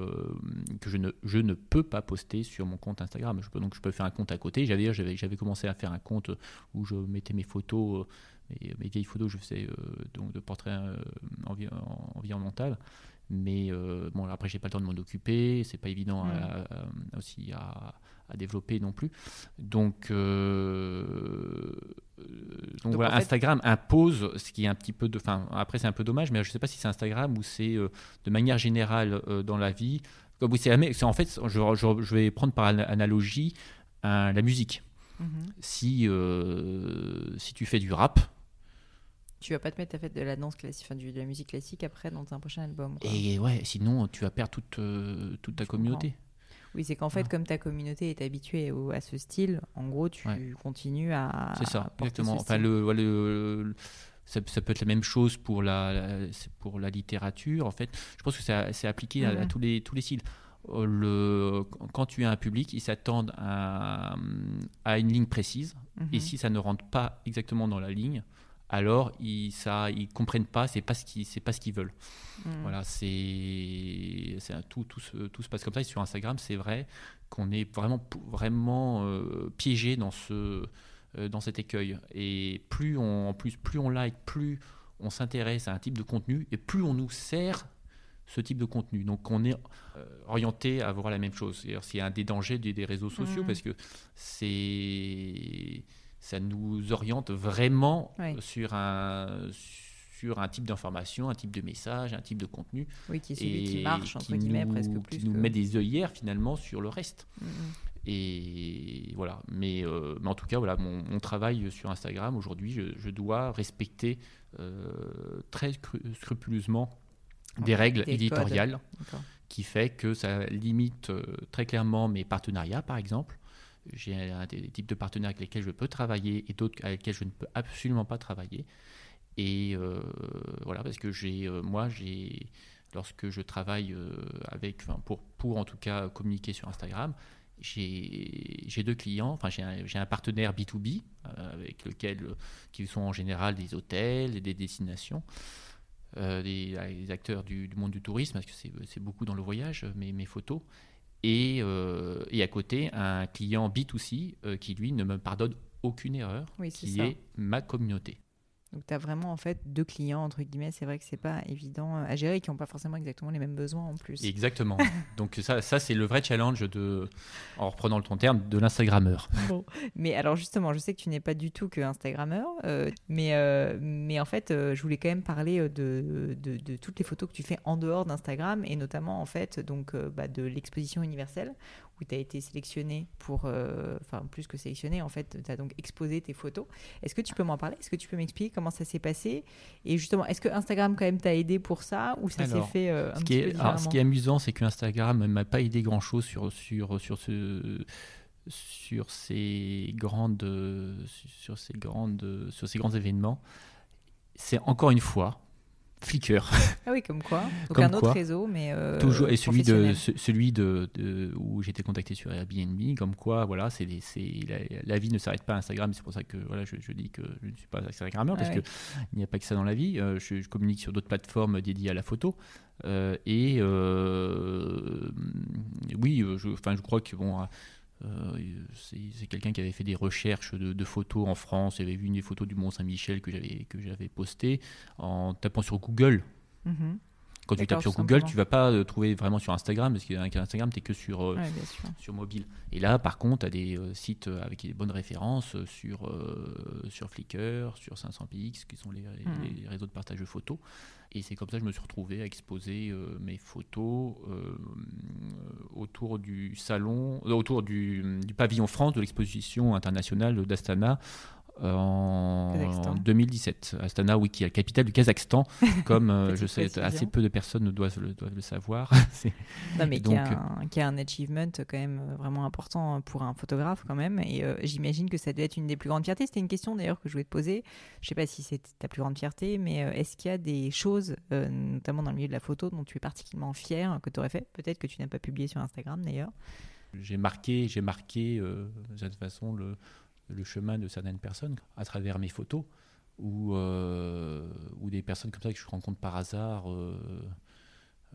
que je ne je ne peux pas poster sur mon compte Instagram je peux donc je peux faire un compte à côté j'avais j'avais commencé à faire un compte où je mettais mes photos mes, mes vieilles photos je faisais donc de portrait environnemental mais euh, bon, après, j'ai pas le temps de m'en occuper. C'est pas évident mm. aussi à, développer non plus. Donc, euh, donc, voilà, Instagram impose ce qui est un petit peu de. Enfin, après, c'est un peu dommage, mais je sais pas si c'est Instagram ou c'est euh, de manière générale dans la vie. Comme c'est en fait, je, je, vais prendre par analogie la musique. Mm-hmm. Si, si tu fais du rap, tu vas pas te mettre à faire de la danse classique, enfin, de la musique classique après dans un prochain album. Et ouais, sinon tu vas perdre toute, euh, toute ta communauté. Oui, c'est qu'en fait, comme ta communauté est habituée à ce style, en gros, tu continues à. C'est ça, exactement. Enfin, le, ça, peut être la même chose pour la, pour la littérature. En fait, je pense que c'est appliqué à, mhm. tous les tous les styles. Euh, le, quand tu as un public, ils s'attendent à, à, une ligne précise. Et mhm. si ça ne rentre pas exactement dans la ligne, alors ils ça ils comprennent pas c'est pas ce qu'ils c'est pas ce qu'ils veulent hmm. voilà c'est c'est tout tout se, tout se passe comme ça et sur Instagram c'est vrai qu'on est vraiment vraiment euh, piégé dans ce euh, dans cet écueil et plus on en plus plus on like plus on s'intéresse à un type de contenu et plus on nous sert ce type de contenu. Donc on est euh, orienté à voir la même chose. C'est un des dangers des, réseaux sociaux hmm. parce que c'est ça nous oriente vraiment sur un sur un type d'information, un type de message, un type de contenu. Oui, qui, est qui marche, entre guillemets, presque plus. Qui nous met des œillères, finalement, sur le reste. Mm, mm. Et voilà. Mais, euh, mais, en tout cas, voilà, mon, travail sur Instagram, aujourd'hui, je, dois respecter euh, très scrupuleusement des règles éditoriales qui fait que ça limite euh, très clairement mes partenariats, par exemple j'ai des types de partenaires avec lesquels je peux travailler et d'autres avec lesquels je ne peux absolument pas travailler. Et euh, voilà, parce que j'ai, euh, moi, j'ai, lorsque je travaille euh, avec, pour, pour en tout cas communiquer sur Instagram, j'ai deux clients, enfin j'ai un, un, partenaire B2B avec lequel, qui sont en général des hôtels et des destinations. des, acteurs du, monde du tourisme, parce que c'est beaucoup dans le voyage, mes photos. Et, euh, et, à côté, un client B2C euh, qui, lui, ne me pardonne aucune erreur, qui est ma communauté. Donc tu as vraiment en fait deux clients entre guillemets, c'est vrai que c'est pas évident à gérer qui n'ont pas forcément exactement les mêmes besoins en plus. Exactement. *laughs* Donc ça, ça c'est le vrai challenge de, en reprenant le ton terme, de l'Instagrammeur. Bon. Mais alors justement, je sais que tu n'es pas du tout que Instagrammeur, euh, mais, euh, mais en fait, euh, je voulais quand même parler de, de, de, toutes les photos que tu fais en dehors d'Instagram et notamment en fait donc bah, de l'exposition universelle où tu as été sélectionné pour, euh, enfin plus que sélectionné, en fait, tu as donc exposé tes photos. Est-ce que tu peux m'en parler? Est-ce que tu peux m'expliquer comment ça s'est passé? Et justement, est-ce que Instagram quand même t'a aidé pour ça ou ça s'est fait euh, un ce petit qui est, peu Ce qui est amusant, c'est que Instagram m'a pas aidé grand-chose sur, sur, sur ce sur ces grandes sur ces grandes sur ces grands événements. C'est encore une fois Flickr. Ah oui, comme quoi. Donc un autre réseau, mais euh, toujours et celui de celui de, où j'étais contacté sur Airbnb, comme quoi voilà, c'est la, la, vie ne s'arrête pas à Instagram. C'est pour ça que voilà, je, dis que je ne suis pas Instagrammeur parce qu'il que il n'y a pas que ça dans la vie. Euh, je, communique sur d'autres plateformes dédiées à la photo. Euh, et oui, je, enfin, je crois que bon c'est quelqu'un qui avait fait des recherches de, photos en France. Il avait vu une des photos du Mont Saint-Michel que j'avais que j'avais posté en tapant sur Google. Mhm. Quand tu tapes sur Google, tu vas pas trouver vraiment sur Instagram, parce qu'avec Instagram, tu es que sur, sur mobile. Et là, par contre, tu as des sites avec des bonnes références sur, sur Flickr, sur 500px, qui sont les, hmm. les réseaux de partage de photos. Et c'est comme ça que je me suis retrouvé à exposer euh, mes photos euh, autour du salon, euh, autour du, du, pavillon France de l'exposition internationale d'Astana en 2017. Astana, oui, qui est la capitale du Kazakhstan, *laughs* comme euh, je sais, assez peu de personnes doivent le, doivent le savoir. *laughs* non, mais qui, a un, achievement quand même euh, vraiment important pour un photographe quand même. Et euh, j'imagine que ça doit être une des plus grandes fiertés. C'était une question d'ailleurs que je voulais te poser. Je sais pas si c'est ta plus grande fierté, mais est-ce qu'il y a des choses, notamment dans le milieu de la photo, dont tu es particulièrement fier que tu aurais fait? Peut-être que tu n'as pas publié sur Instagram d'ailleurs. J'ai marqué, j'ai marqué de cette façon le, le chemin de certaines personnes à travers mes photos ou, euh, ou des personnes comme ça que je rencontre par hasard euh,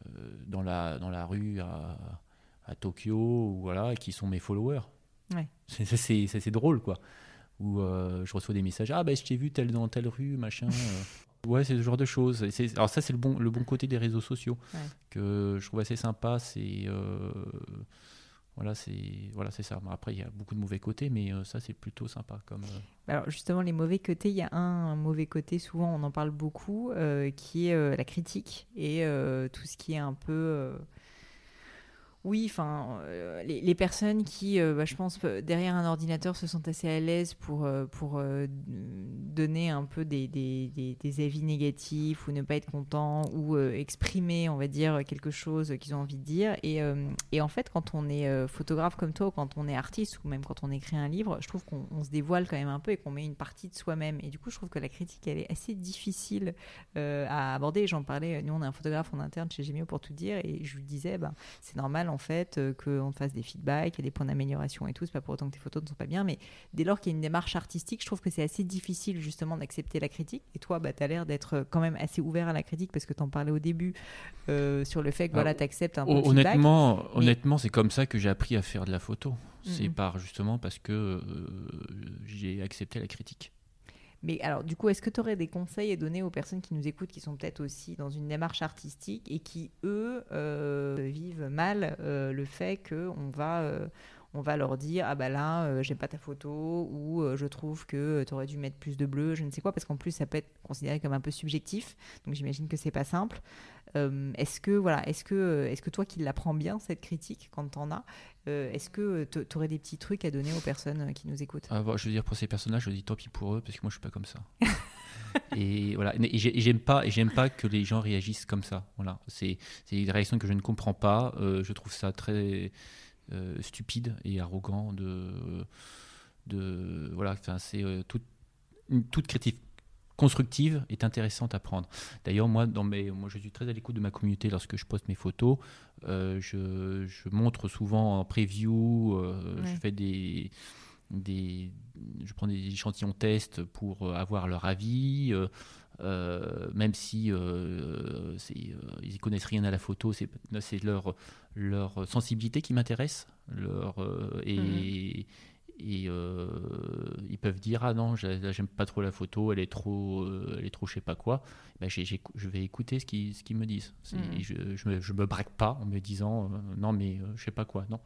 euh, dans, la, dans la rue à, à Tokyo ou voilà qui sont mes followers. Ouais. *laughs* C'est drôle quoi. Ou je reçois des messages ah ben je t'ai vu tel dans telle rue machin. *laughs* ouais c'est ce genre de choses. Alors ça c'est le bon le bon côté des réseaux sociaux que je trouve assez sympa. C'est voilà, c'est voilà, c'est ça. Après, il y a beaucoup de mauvais côtés, mais euh, ça, c'est plutôt sympa. Comme, euh. Alors justement, les mauvais côtés, il y a un, mauvais côté, souvent on en parle beaucoup, euh, qui est la critique et tout ce qui est un peu oui, enfin, euh, les, personnes qui, euh, bah, je pense, derrière un ordinateur se sentent assez à l'aise pour, euh, pour donner un peu des, des, avis négatifs ou ne pas être content ou exprimer, on va dire, quelque chose qu'ils ont envie de dire. Et, et, en fait, quand on est photographe comme toi, quand on est artiste, ou même quand on écrit un livre, je trouve qu'on se dévoile quand même un peu et qu'on met une partie de soi-même. Et du coup, je trouve que la critique, elle est assez difficile à aborder. J'en parlais, nous, on a un photographe en interne chez Gemio pour tout dire, et je lui disais, bah, c'est normal en fait euh, qu'on te fasse des feedbacks, il y a des points d'amélioration et tout. C'est pas pour autant que tes photos ne sont pas bien, mais dès lors qu'il y a une démarche artistique, je trouve que c'est assez difficile justement d'accepter la critique. Et toi, bah, tu as l'air d'être quand même assez ouvert à la critique parce que tu en parlais au début euh, sur le fait que voilà, tu acceptes un peu Honnêtement, honnêtement c'est comme ça que j'ai appris à faire de la photo. C'est par justement parce que euh, j'ai accepté la critique. Mais alors, du coup, est-ce que tu aurais des conseils à donner aux personnes qui nous écoutent, qui sont peut-être aussi dans une démarche artistique et qui, eux, euh, vivent mal euh, le fait qu'on va, euh, on va leur dire Ah bah là, j'aime pas ta photo, ou je trouve que tu aurais dû mettre plus de bleu, je ne sais quoi, parce qu'en plus, ça peut être considéré comme un peu subjectif. Donc, j'imagine que c'est pas simple. est-ce que, voilà, est-ce que, est-ce que toi qui l'apprends bien, cette critique, quand tu en as, euh, est-ce que tu aurais des petits trucs à donner aux personnes euh, qui nous écoutent? Ah, Je veux dire, pour ces personnages, je dis tant pis pour eux, parce que moi, je suis pas comme ça. *laughs* et voilà, et j'aime pas, et j'aime pas que les gens réagissent comme ça. Voilà, c'est une réaction que je ne comprends pas. Euh, je trouve ça très stupide et arrogant de, de voilà. Enfin, c'est toute, toute critique constructive est intéressante à prendre. D'ailleurs, moi, dans mes, moi, je suis très à l'écoute de ma communauté lorsque je poste mes photos. Euh, je, je, montre souvent en preview, euh, je fais des, des, je prends des échantillons tests pour euh, avoir leur avis. Même si euh, ils connaissent rien à la photo, c'est leur, leur sensibilité qui m'intéresse, leur et, mmh et euh, ils peuvent dire ah non j'aime pas trop la photo elle est trop euh, elle est trop je sais pas quoi ben, je vais écouter ce qu'ils me disent. Mmh. je, je, me, je me braque pas en me disant euh, non mais je sais pas quoi non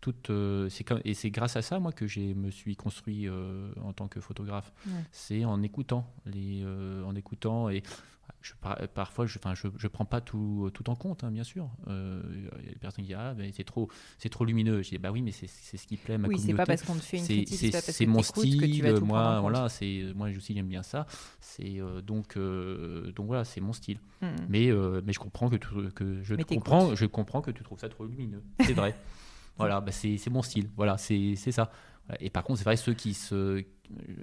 tout c'est comme et c'est grâce à ça moi que j'ai me suis construit en tant que photographe c'est en écoutant les en écoutant et je, parfois, je, je, je prends pas tout, tout en compte, hein, bien sûr. Euh, il y a des personnes qui disent ah, c'est trop, c'est trop lumineux. Je dis bah oui, mais c'est ce qui plaît à ma oui, communauté. Oui, c'est pas parce qu'on te fait une critique, c'est mon style. Que moi, voilà, moi aussi j'aime bien ça. C'est euh, donc euh, donc voilà, c'est mon style. Hmm. Mais mais je comprends que, que je comprends, je comprends que tu trouves ça trop lumineux. C'est vrai. *laughs* voilà, bah, c'est mon style. Voilà, c'est ça. Et par contre, c'est vrai ceux qui se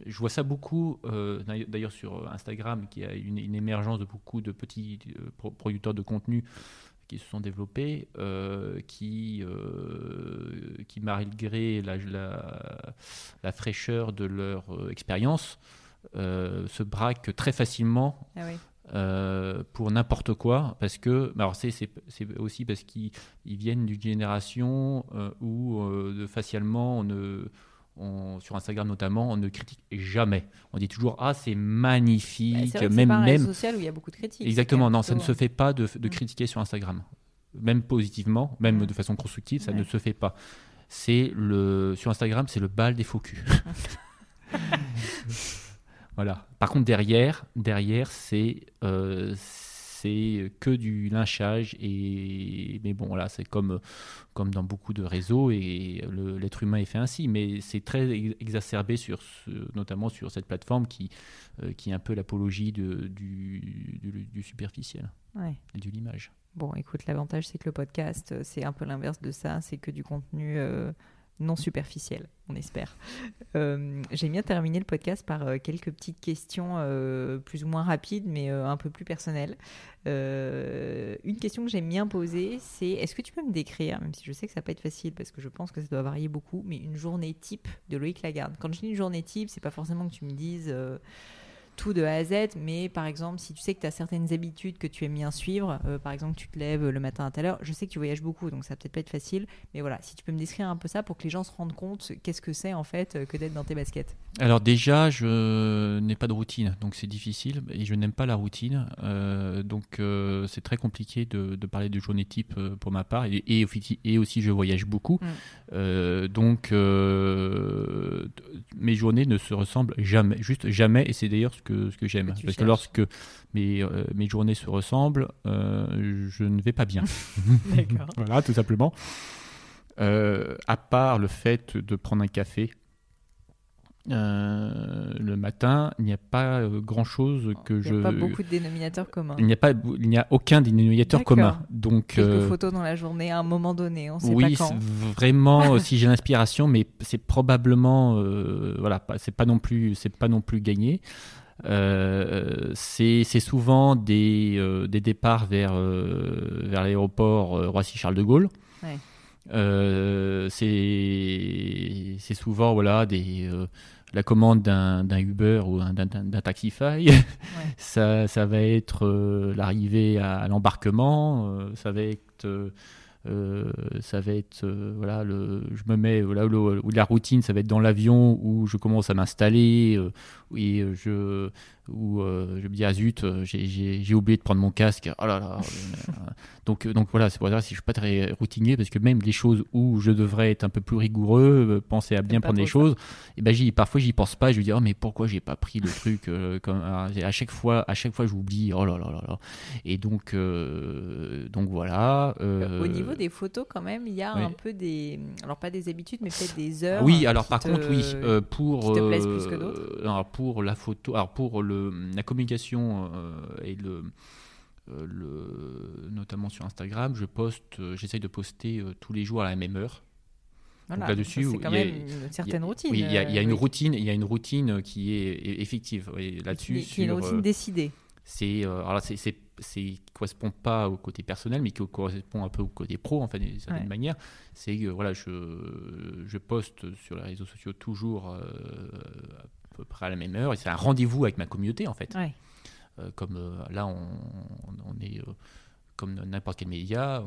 je vois ça beaucoup, euh, d'ailleurs sur Instagram, qui a une, une, émergence de beaucoup de petits euh, producteurs de contenu qui se sont développés, euh, qui, qui, malgré la, la, fraîcheur de leur expérience, se braquent très facilement. Ah pour n'importe quoi, parce que, alors c'est, aussi parce qu'ils viennent d'une génération où facialement on ne, sur Instagram notamment, on ne critique jamais. On dit toujours ah c'est magnifique, bah, même pas un même social où il y a beaucoup de critiques. Exactement, non, ça ne se fait pas de, de, critiquer sur Instagram, même positivement, même de façon constructive, ça ne se fait pas. C'est le sur Instagram, c'est le bal des faux culs. *laughs* voilà. Par contre derrière, derrière c'est euh, c'est que du lynchage et mais bon là c'est comme comme dans beaucoup de réseaux et l'être humain est fait ainsi mais c'est très exacerbé sur notamment sur cette plateforme qui euh, qui est un peu l'apologie du, du, du, superficiel et de l'image. Bon, écoute, l'avantage c'est que le podcast c'est un peu l'inverse de ça, c'est que du contenu euh, non superficiel, on espère. Euh, J'ai bien terminé le podcast par euh, quelques petites questions euh, plus ou moins rapides, mais un peu plus personnelles. une question que j'aime bien poser, c'est est-ce que tu peux me décrire, même si je sais que ça va pas être facile parce que je pense que ça doit varier beaucoup, mais une journée type de Loïc Lagarde? Quand je dis une journée type, c'est pas forcément que tu me dises tout de A à Z, mais par exemple, si tu sais que tu as certaines habitudes que tu aimes bien suivre, euh, par exemple, tu te lèves le matin à telle heure, je sais que tu voyages beaucoup, donc ça va peut-être pas être facile, mais voilà, si tu peux me décrire un peu ça pour que les gens se rendent compte qu'est-ce que c'est en fait euh, que d'être dans tes baskets? Alors déjà, je n'ai pas de routine, donc c'est difficile, et je n'aime pas la routine, euh, donc c'est très compliqué de, parler de journée type pour ma part, et, et, aussi je voyage beaucoup, mm. donc mes journées ne se ressemblent jamais, juste jamais, et c'est d'ailleurs ce que, ce que j'aime. Parce que lorsque mes, euh, mes journées se ressemblent, euh, je ne vais pas bien. *laughs* voilà, tout simplement. Euh, à part le fait de prendre un café euh, le matin, il n'y a pas euh, grand chose que je. Il n'y a pas beaucoup de dénominateurs communs. Il n'y a pas, il n'y a aucun dénominateur commun. Donc quelques euh, photos dans la journée à un moment donné, on sait oui, pas quand. vraiment, *laughs* si j'ai l'inspiration, mais c'est probablement, voilà, c'est pas non plus, c'est pas non plus gagné. C'est souvent des, des départs vers, vers l'aéroport Roissy-Charles de Gaulle. Ouais. Euh, c'est souvent voilà des euh, la commande d'un Uber ou d'un Taxify. *laughs* ça, ça va être euh, l'arrivée à, l'embarquement. ça va être ça va être voilà le je me mets voilà où, la routine ça va être dans l'avion où je commence à m'installer et je où euh, je me dis ah zut euh, j'ai oublié de prendre mon casque. Oh là là *laughs* donc euh, donc voilà c'est pour ça si je suis pas très routinier parce que même les choses où je devrais être un peu plus rigoureux penser à bien prendre les choses et ben j'y parfois j'y pense pas. Je me dis oh mais pourquoi j'ai pas pris le truc comme à chaque fois à chaque fois j'oublie. Oh là là là là. Et donc donc voilà au niveau des photos quand même il y a un peu des alors pas des habitudes mais peut-être des heures oui alors par contre oui pour qui te plaisent plus que d'autres pour la photo alors pour le la communication euh, et le, euh, le, notamment sur Instagram, je poste, euh, j'essaye de poster tous les jours à la même heure. là-dessus, c'est quand même une certaine routine. Oui, il y a, une routine, il y a une routine qui est effective. Là-dessus, qui, est une routine décidée. C'est alors c'est c'est correspond pas au côté personnel, mais qui correspond un peu au côté pro, en fait, d'une certaine manière. C'est que voilà, je, je poste sur les réseaux sociaux toujours peu près à la même heure. Et c'est un rendez-vous avec ma communauté, en fait. Euh, comme euh, là, on, on est euh, comme n'importe quel média,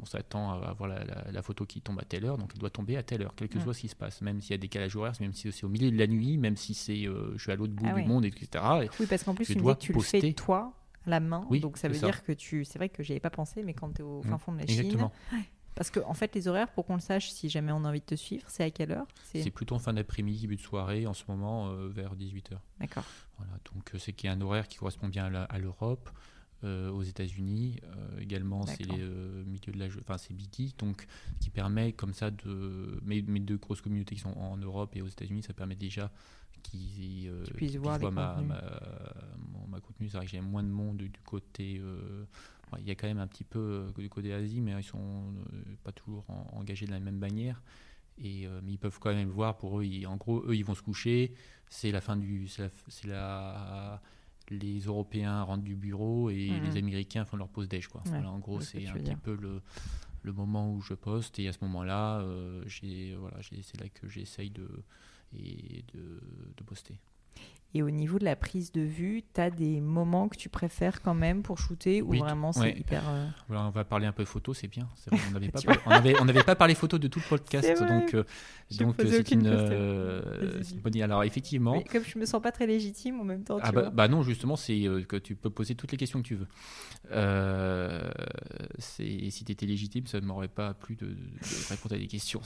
on, s'attend à avoir la, photo qui tombe à telle heure, donc elle doit tomber à telle heure, quel que soit ce qui se passe, même s'il y a des calages horaires, même si c'est au milieu de la nuit, même si c'est je suis à l'autre bout ah du monde, etc. oui, parce qu'en plus, tu, tu le fais toi, la main, donc ça veut dire que tu. C'est vrai que j'y avais pas pensé, mais quand tu es au fin mmh. fond de la Chine. Parce que, en fait, les horaires, pour qu'on le sache, si jamais on a envie de te suivre, c'est à quelle heure C'est plutôt en fin d'après-midi, début de soirée, en ce moment, euh, vers 18h. D'accord. Voilà, donc euh, c'est qu'il y a un horaire qui correspond bien à l'Europe. Euh, aux États-Unis également c'est les milieux de la enfin c'est BT donc qui permet comme ça de mes, mes, deux grosses communautés qui sont en Europe et aux États-Unis ça permet déjà qu'ils puissent voir ma, ma, ma, contenu c'est vrai que j'ai moins de monde du côté il y a quand même un petit peu euh, du côté Asie, mais ils sont euh, pas toujours engagés de la même manière. Et, euh, mais ils peuvent quand même le voir. Pour eux, en gros, eux, ils vont se coucher. C'est la fin du. C'est la, les Européens rentrent du bureau et mhm. les Américains font leur pause déj. Quoi. en gros, c'est un petit peu le, le, moment où je poste. Et à ce moment-là, voilà, c'est là que j'essaye de, et de, de poster. Et au niveau de la prise de vue, tu as des moments que tu préfères quand même pour shooter ou Oui, vraiment c'est ouais. hyper. euh, on va parler un peu photo, c'est bien. Vrai, on n'avait *laughs* pas, parlé- on avait, on n'avait pas parlé photo de tout le podcast, donc euh, donc c'est une, euh, c'est une bonne idée. Alors effectivement, mais comme je me sens pas très légitime en même temps, tu ah bah, vois. bah non, justement, c'est euh, que tu peux poser toutes les questions que tu veux. C'est si tu étais légitime, ça ne m'aurait pas plu de, de répondre à des questions.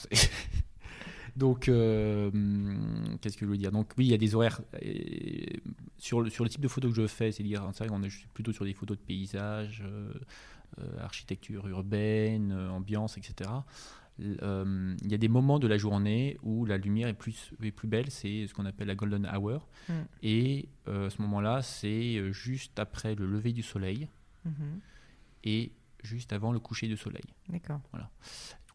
Donc, euh, qu'est-ce que je veux dire? Donc, oui, il y a des horaires sur, le, sur le type de photos que je fais. C'est-à-dire, je suis plutôt sur des photos de paysages, euh, euh, architecture urbaine, ambiance, etc. Euh, Il y a des moments de la journée où la lumière est plus, est plus belle, c'est ce qu'on appelle la golden hour. Mm. Et ce moment-là, c'est juste après le lever du soleil Mhm. et juste avant le coucher du soleil. D'accord.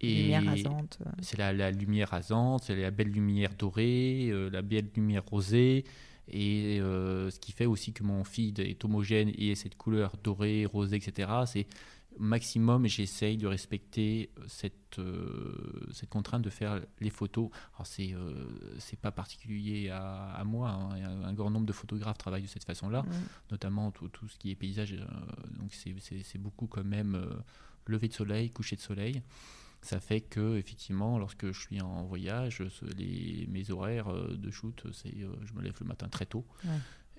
Et Lumière rasante. euh. c'est la, la lumière rasante, c'est la belle lumière dorée, euh, la belle lumière rosée. Et euh, ce qui fait aussi que mon feed est homogène et cette couleur dorée, rosée, etc. C'est maximum, j'essaye de respecter cette, euh, cette contrainte de faire les photos. Alors c'est euh, c'est pas particulier à, à moi, hein. un, grand nombre de photographes travaillent de cette façon-là Mm. notamment tout, tout ce qui est paysage. euh, donc c'est- beaucoup quand même lever de soleil, coucher de soleil. Ça fait que effectivement, lorsque je suis en voyage, les, mes horaires euh, de shoot, c'est euh, je me lève le matin très tôt. Ouais.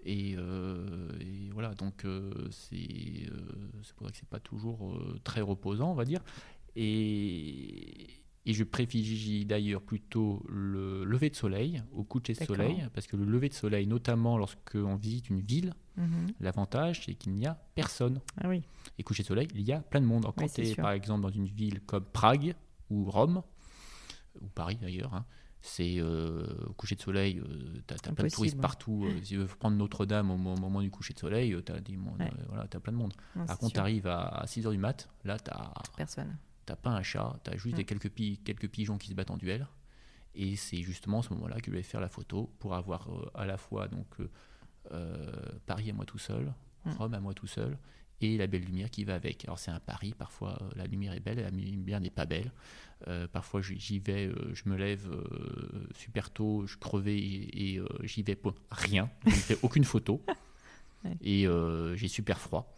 Et, euh, et voilà, donc euh, c'est euh, c'est pour ça que c'est pas toujours très reposant, on va dire. Et, et je privilégie d'ailleurs plutôt le lever de soleil au coucher de soleil, parce que le lever de soleil, notamment lorsqu'on visite une ville, Mhm. L'avantage, c'est qu'il n'y a personne. Ah oui. Et coucher de soleil, il y a plein de monde. Alors, quand tu es sûr. par exemple dans une ville comme Prague ou Rome, ou Paris d'ailleurs, hein, c'est euh, au coucher de soleil, tu as, plein de touristes partout. Euh, si tu veux prendre Notre-Dame au, mo- au moment du coucher de soleil, tu as, Ouais. voilà, t'as plein de monde. Non, Par contre, tu arrives à, 6h du mat, là, tu Personne. N'as pas un chat, tu as juste Mm. des quelques, pi- quelques pigeons qui se battent en duel. Et c'est justement à ce moment-là que je vais faire la photo pour avoir euh, à la fois donc, euh, euh, Paris à moi tout seul, Mm. Rome à moi tout seul, et la belle lumière qui va avec. Alors c'est un pari, parfois euh, la lumière est belle, la lumière n'est pas belle. Parfois j'y vais, je me lève super tôt, je crevais et, et, j'y vais pour rien, je ne fais aucune photo. *laughs* Ouais. Et j'ai super froid.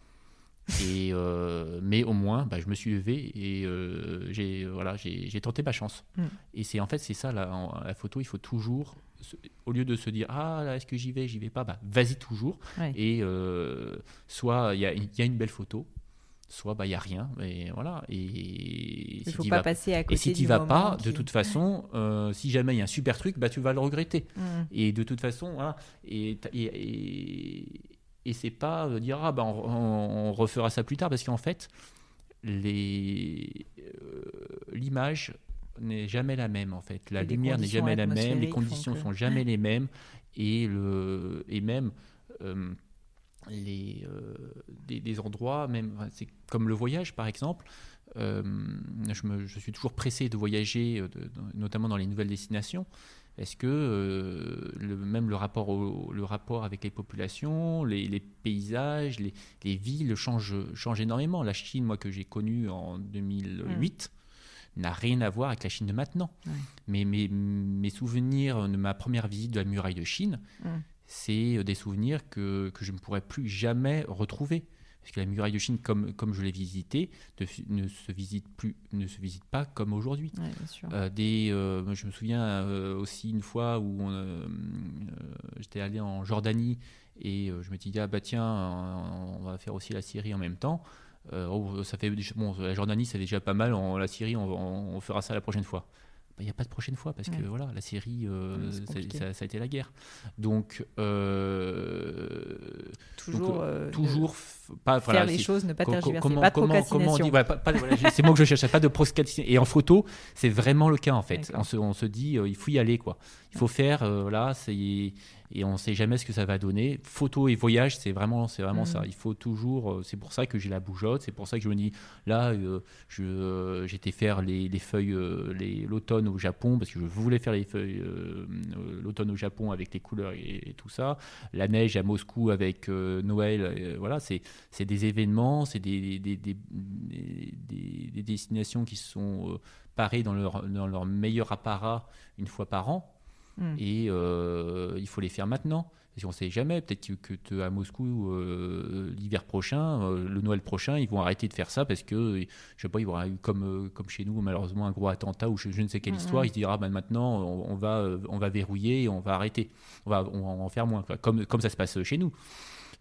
Et euh, mais au moins, bah, je me suis levé et euh, j'ai voilà, j'ai tenté ma chance. Mm. Et c'est en fait c'est ça la, en- la photo, il faut toujours, se- au lieu de se dire ah là est-ce que j'y vais, j'y vais pas, bah vas-y toujours. Ouais. Et euh, soit il y a, il y a une belle photo, soit bah il y a rien. Et voilà. Et Il si faut pas vas, passer à côté et si tu vas pas, de toute façon, euh, si jamais il y a un super truc, bah tu vas le regretter. Mhm. Et de toute façon, voilà. Et, et, et, et c'est pas dire ah bah on, on- on refera ça plus tard parce qu'en fait les euh, l'image n'est jamais la même en fait. La Et lumière n'est jamais la même, les conditions que- sont jamais les mêmes et le et même euh, les euh, des, des endroits même c'est comme le voyage par exemple. je, me- je suis toujours pressé de voyager, de- notamment dans les nouvelles destinations. Est-ce que euh, le, même le rapport, au- le rapport avec les populations, les, les paysages, les, les villes changent, changent énormément La Chine, moi, que j'ai connue en 2008, n'a rien à voir avec la Chine de maintenant. Mais mes, mes souvenirs de ma première visite de la muraille de Chine, Mm. c'est des souvenirs que, que je ne pourrais plus jamais retrouver. Parce que la muraille de Chine, comme, comme je l'ai visitée, ne, se visite plus, ne se visite pas comme aujourd'hui. Ouais. Euh, des, euh, je me souviens euh, aussi une fois où j'étais allé en Jordanie et je me suis dit ah bah tiens on, va faire aussi la Syrie en même temps. Oh, ça fait bon la Jordanie c'est déjà pas mal. En, la Syrie on, on- on fera ça la prochaine fois. Bah, Il n'y a pas de prochaine fois parce que Ouais. voilà la Syrie euh, ça- compliqué. ça, ça a été la guerre. Donc euh, toujours donc, euh, toujours pas faire voilà, les choses, ne pas tergiverser. comment, pas de comment, comment on procrastination. dit, voilà, pas- pas- voilà, j'ai- c'est moi que je cherchais, pas de procrastination. Et en photo, c'est vraiment le cas en fait. On se, on se dit, euh, il faut y aller quoi. Il faut faire, euh, c'est et on sait jamais ce que ça va donner. Photo et voyage, c'est vraiment, c'est vraiment ça. Il faut toujours. euh, c'est pour ça que j'ai la bougeotte. C'est pour ça que je me dis, là, euh, je, euh, j'étais faire les, les feuilles, les, l'automne au Japon parce que je voulais faire les feuilles, euh, l'automne au Japon avec les couleurs et, et tout ça. La neige à Moscou avec Noël. voilà, c'est c'est des événements, c'est des, des, des, des- des- des destinations qui sont euh, parées dans leur, dans leur meilleur apparat une fois par an Mm. et euh, il faut les faire maintenant. Parce qu'on ne sait jamais, peut-être que, que à Moscou, euh, l'hiver prochain, euh, le Noël prochain, ils vont arrêter de faire ça parce que, je sais pas, il y aura eu comme, comme chez nous, malheureusement, un gros attentat ou je, ne sais quelle histoire. Ils se diront, ah, maintenant, on, va, on va verrouiller et on va arrêter. On va, on va en faire moins, Comme, comme ça se passe chez nous.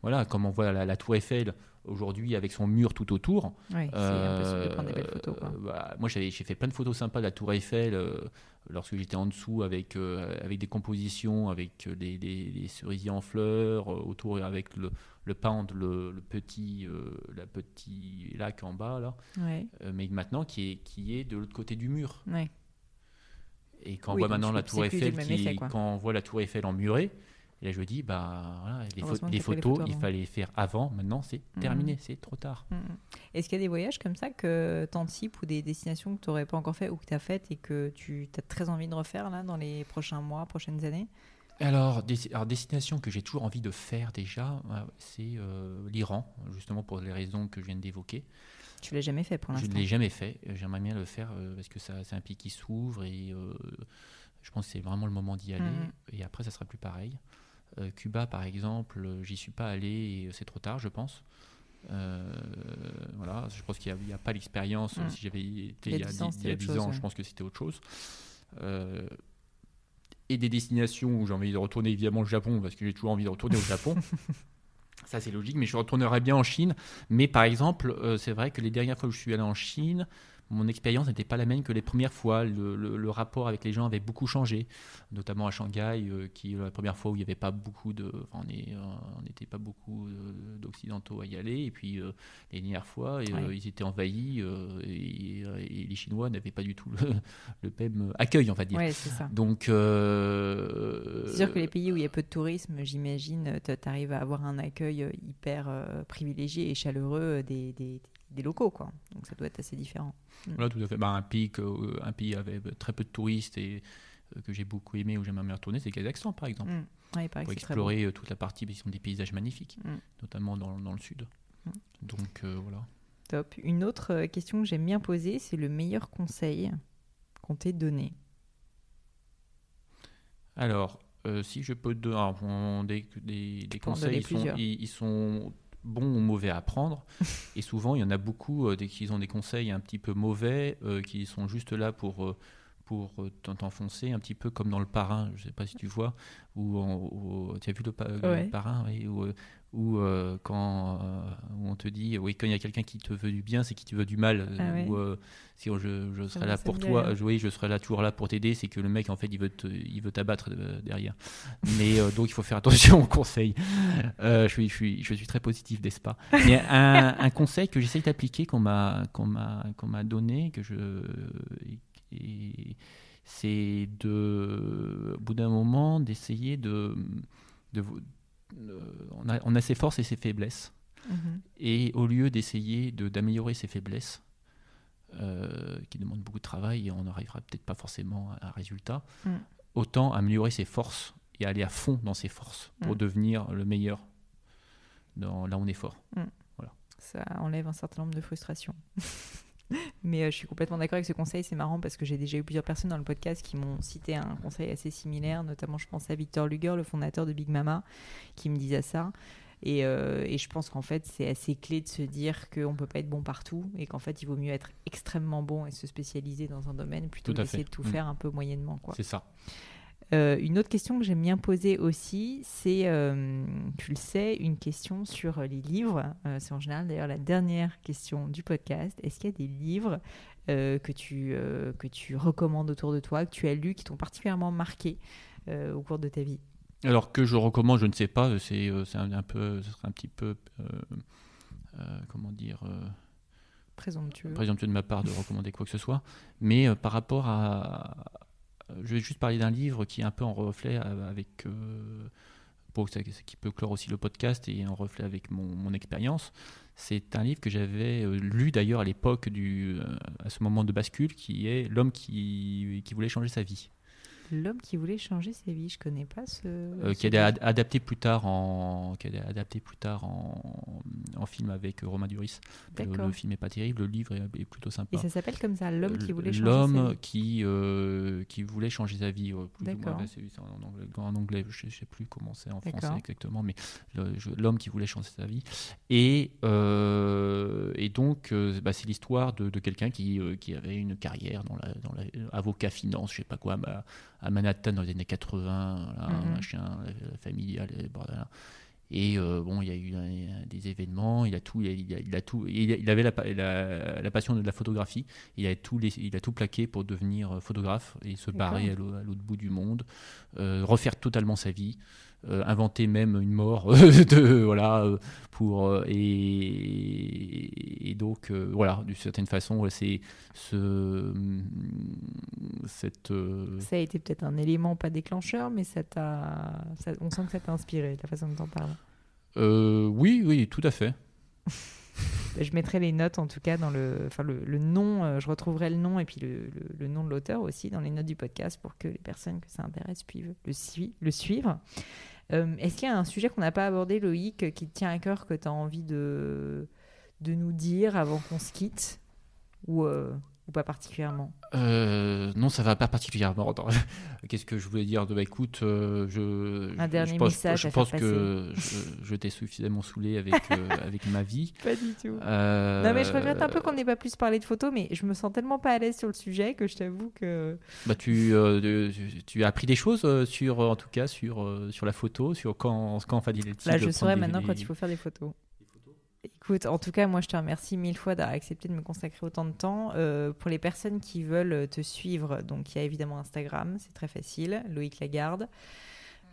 Voilà, comme on voit la Tour Eiffel aujourd'hui avec son mur tout autour. Oui, euh, de prendre des belles photos. Bah, moi, j'ai fait plein de photos sympas de la Tour Eiffel euh, lorsque j'étais en dessous avec, euh, avec des compositions, avec des, cerisiers en fleurs, autour avec le, le Pound, le, petit, la petit lac en bas, là. mais maintenant qui est, qui est de l'autre côté du mur. Et quand on voit maintenant la Tour Eiffel, qui, quand on voit la Tour Eiffel en murée, et là, je me dis, bah, les, photos, il fallait faire avant. Maintenant, c'est mmh. terminé, c'est trop tard. Mmh, mmh. Est-ce qu'il y a des voyages comme ça que tu anticipes ou des destinations que tu n'aurais pas encore fait ou que tu as faites et que tu as très envie de refaire là, dans les prochains mois, prochaines années? Alors, des, alors, destination que j'ai toujours envie de faire déjà, euh, c'est euh, l'Iran, justement pour les raisons que je viens d'évoquer. Tu l'as jamais fait pour l'instant Je ne l'ai jamais fait. J'aimerais bien le faire euh, parce que c'est un pays qui s'ouvre et je pense que c'est vraiment le moment d'y aller. Et après, ça sera plus pareil. Euh, Cuba, par exemple, j'y suis pas allé et c'est trop tard, je pense. Euh, voilà, je pense qu'il n'y a, pas l'expérience. Hmm. Si j'avais été il y a 10, ans, je pense que c'était autre chose. Euh, et des destinations où j'ai envie de retourner évidemment au Japon, parce que j'ai toujours envie de retourner au Japon. *laughs* Ça, c'est logique, mais je retournerai bien en Chine. Mais par exemple, c'est vrai que les dernières fois où je suis allé en Chine, mon expérience n'était pas la même que les premières fois. Le, rapport avec les gens avait beaucoup changé, notamment à Shanghai, euh, qui la première fois où il n'y avait pas beaucoup de, on n'était pas beaucoup euh, d'occidentaux à y aller, et puis euh, les dernières fois, ils étaient envahis et, les Chinois n'avaient pas du tout le, *laughs* même accueil, on va dire. Donc, c'est sûr que les pays où il y a peu de tourisme, j'imagine, tu arrives à avoir un accueil hyper privilégié et chaleureux des, des locaux, quoi. Donc ça doit être assez différent. Mm. Voilà, tout à fait. Bah, un, pays que, un pays avec très peu de touristes et euh, que j'ai beaucoup aimé, où j'aimerais bien retourner, c'est Kazakhstan, par exemple. Mm. pour explorer euh, toute la partie, ils sont des paysages magnifiques, mm. notamment dans, dans, le sud. Donc euh, voilà. Top. Une autre question que j'aime bien poser, c'est le meilleur conseil qu'on t'ait donné. Alors, si je peux te donner des, des, des conseils, ils sont, ils sont bon ou mauvais à prendre. *laughs* et souvent, il y en a beaucoup euh, dès qu'ils ont des conseils un petit peu mauvais, euh, qui sont juste là pour, euh, pour t'enfoncer, un petit peu comme dans le parrain, je ne sais pas si tu vois, ou tu as vu le, parrain, ou euh, quand euh, on te dit oui quand il y a quelqu'un qui te veut du bien c'est qui te veut du mal ah ou euh, si je, je serai là pour toi oui je serai là toujours là pour t'aider c'est que le mec en fait il veut il veut t'abattre derrière. Mais donc il faut faire attention aux conseils. Je suis je suis je suis très positif n'est-ce pas? Mais un, un, conseil que j'essaye d'appliquer qu'on m'a qu'on m'a qu'on m'a donné que je c'est de au bout d'un moment d'essayer de, de on, a, on, a, ses forces et ses faiblesses. Mhm. Et au lieu d'essayer d'améliorer ses faiblesses, euh, qui demandent beaucoup de travail et on n'arrivera peut-être pas forcément à un résultat, mm. autant améliorer ses forces et aller à fond dans ses forces pour mm. devenir le meilleur dans, là où on est fort. Mm. Voilà. Ça enlève un certain nombre de frustrations. *laughs* Mais euh, je suis complètement d'accord avec ce conseil. C'est marrant parce que j'ai déjà eu plusieurs personnes dans le podcast qui m'ont cité un conseil assez similaire. Notamment, je pense à Victor Luger, le fondateur de Big Mama, qui me disait ça. Et, euh, et je pense qu'en fait, c'est assez clé de se dire qu'on ne peut pas être bon partout et qu'en fait, il vaut mieux être extrêmement bon et se spécialiser dans un domaine plutôt que d'essayer de tout mm. faire un peu moyennement. C'est ça. Euh, une autre question que j'aime bien poser aussi, c'est, euh, tu le sais, une question sur les livres. Euh, c'est en général d'ailleurs la dernière question du podcast. Est-ce qu'il y a des livres que, tu, que tu recommandes autour de toi, que tu as lus, qui t'ont particulièrement marqué au cours de ta vie? Alors que je recommande, je ne sais pas. C'est, un, un, peu, ce serait un petit peu, comment dire présomptueux. présomptueux de ma part de recommander quoi que ce soit. Mais par rapport à, je vais juste parler d'un livre qui est un peu en reflet avec. Euh, qui peut clore aussi le podcast et en reflet avec mon, expérience. C'est un livre que j'avais euh, lu d'ailleurs à l'époque, euh, à ce moment de bascule, qui est L'homme qui voulait changer sa vie. L'homme qui voulait changer sa vie, je connais pas ce. Euh, qui a été ad- adapté plus tard en qui a été adapté plus tard en, en film avec Romain Duris. Le, film est pas terrible, le livre est, est plutôt sympa. Et ça s'appelle comme ça, l'homme qui voulait changer sa L'homme vie. qui euh, qui voulait changer sa vie. moins. D'accord. En anglais, en anglais, je je sais plus comment c'est en français exactement, mais l'homme qui voulait changer sa vie. Et euh, et donc euh, bah, c'est l'histoire de, de quelqu'un qui euh, qui avait une carrière dans la dans la avocat finance, je sais pas quoi, à, à Manhattan dans les années 80, voilà, Mhm. familiale, et bordel. Et euh, bon, il y a eu un- des événements, il a tout, il a, il a- il a tout, il, a- il avait la, pa- la- la passion de la photographie. Il a tout, laissé- il a tout plaqué pour devenir euh, photographe et se barrer à l'au- à l'autre bout du monde, euh, refaire totalement sa vie, inventer même une mort *laughs* de voilà euh, pour euh, et, et donc euh, voilà d'une certaine façon c'est ce cette euh, Ça a été peut-être un élément pas déclencheur, mais ça t'a. On sent que ça t'a inspiré, la façon dont t'en parles. euh, oui oui tout à fait *laughs* Je mettrai les notes en tout cas dans le, enfin le, nom, euh, je retrouverai le nom et puis le, nom de l'auteur aussi dans les notes du podcast pour que les personnes que ça intéresse puissent le suivre. Euh, Est-ce qu'il y a un sujet qu'on n'a pas abordé, Loïc, qui te tient à cœur, que tu as envie de, de nous dire avant qu'on se quitte? Ou, euh, ou pas particulièrement Euh, non, ça va pas particulièrement. *laughs* Qu'est-ce que je voulais dire de bah, écoute, euh, je, Un je- dernier je pense, message je pense que je, je t'ai suffisamment saoulé avec, *laughs* euh, avec ma vie. Pas du tout. Non mais je regrette un peu qu'on n'ait pas plus parlé de photos, mais je me sens tellement pas à l'aise sur le sujet que je t'avoue que... bah, tu, tu, tu as appris des choses sur, en tout cas, sur, sur la photo, sur quand, quand fallait-il Là, je prendre saurai des- maintenant des- quand il faut faire des photos. En tout cas, moi, je te remercie mille fois d'avoir accepté de me consacrer autant de temps. Euh, pour les personnes qui veulent te suivre, donc il y a évidemment Instagram, c'est très facile, Loïc Lagarde.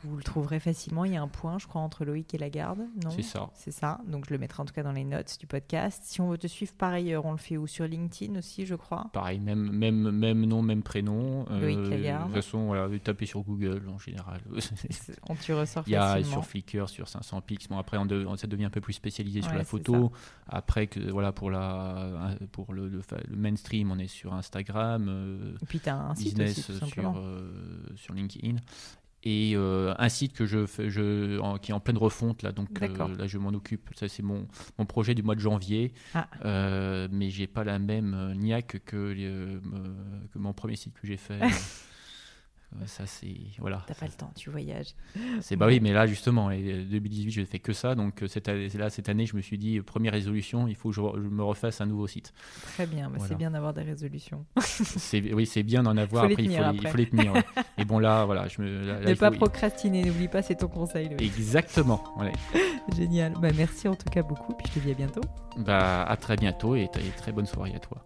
Vous le trouverez facilement. Il y a un point, je crois, entre Loïc et Lagarde, non C'est ça. C'est ça. Donc, je le mettrai en tout cas dans les notes du podcast. Si on veut te suivre par ailleurs, on le fait où? Sur LinkedIn aussi, je crois? Pareil, même, même, même nom, même prénom. Euh, Loïc Lagarde. De toute façon, voilà, tapez sur Google en général. *laughs* On tu ressors Il y a facilement. sur Flickr, sur 500 pix. Bon, après, on, de- on- ça devient un peu plus spécialisé sur Ouais, la photo. Après, que, voilà, pour, la, pour le, le fa- le mainstream, on est sur Instagram, euh, Et puis, tu as un site business aussi, tout sur, simplement. euh, sur LinkedIn. Et euh, un site que je, fais- je, en- qui est en pleine refonte, là, donc euh, D'accord. là je m'en occupe. Ça, c'est mon, mon projet du mois de janvier. Ah. Euh, mais j'ai pas la même euh, niaque que, euh, que mon premier site que j'ai fait. *laughs* Euh, ça, c'est. Voilà. T'as pas le temps, tu voyages. C'est bah oui, mais là justement, et, euh, 2018, je fais que ça. Donc euh, cette année, là, cette année, je me suis dit euh, première résolution, il faut que je, me refasse un nouveau site. Très bien, bah, c'est bien d'avoir des résolutions. *laughs* C'est oui, c'est bien d'en avoir. Après, il, faut les, il après. faut les tenir. ouais. *laughs* Et bon là, voilà, je me. là- ne pas faut- procrastiner, n'oublie pas, c'est ton conseil. Exactement. ouais. *laughs* Génial. Bah, merci en tout cas beaucoup, puis je te dis à bientôt. Bah à très bientôt et très bonne soirée à toi.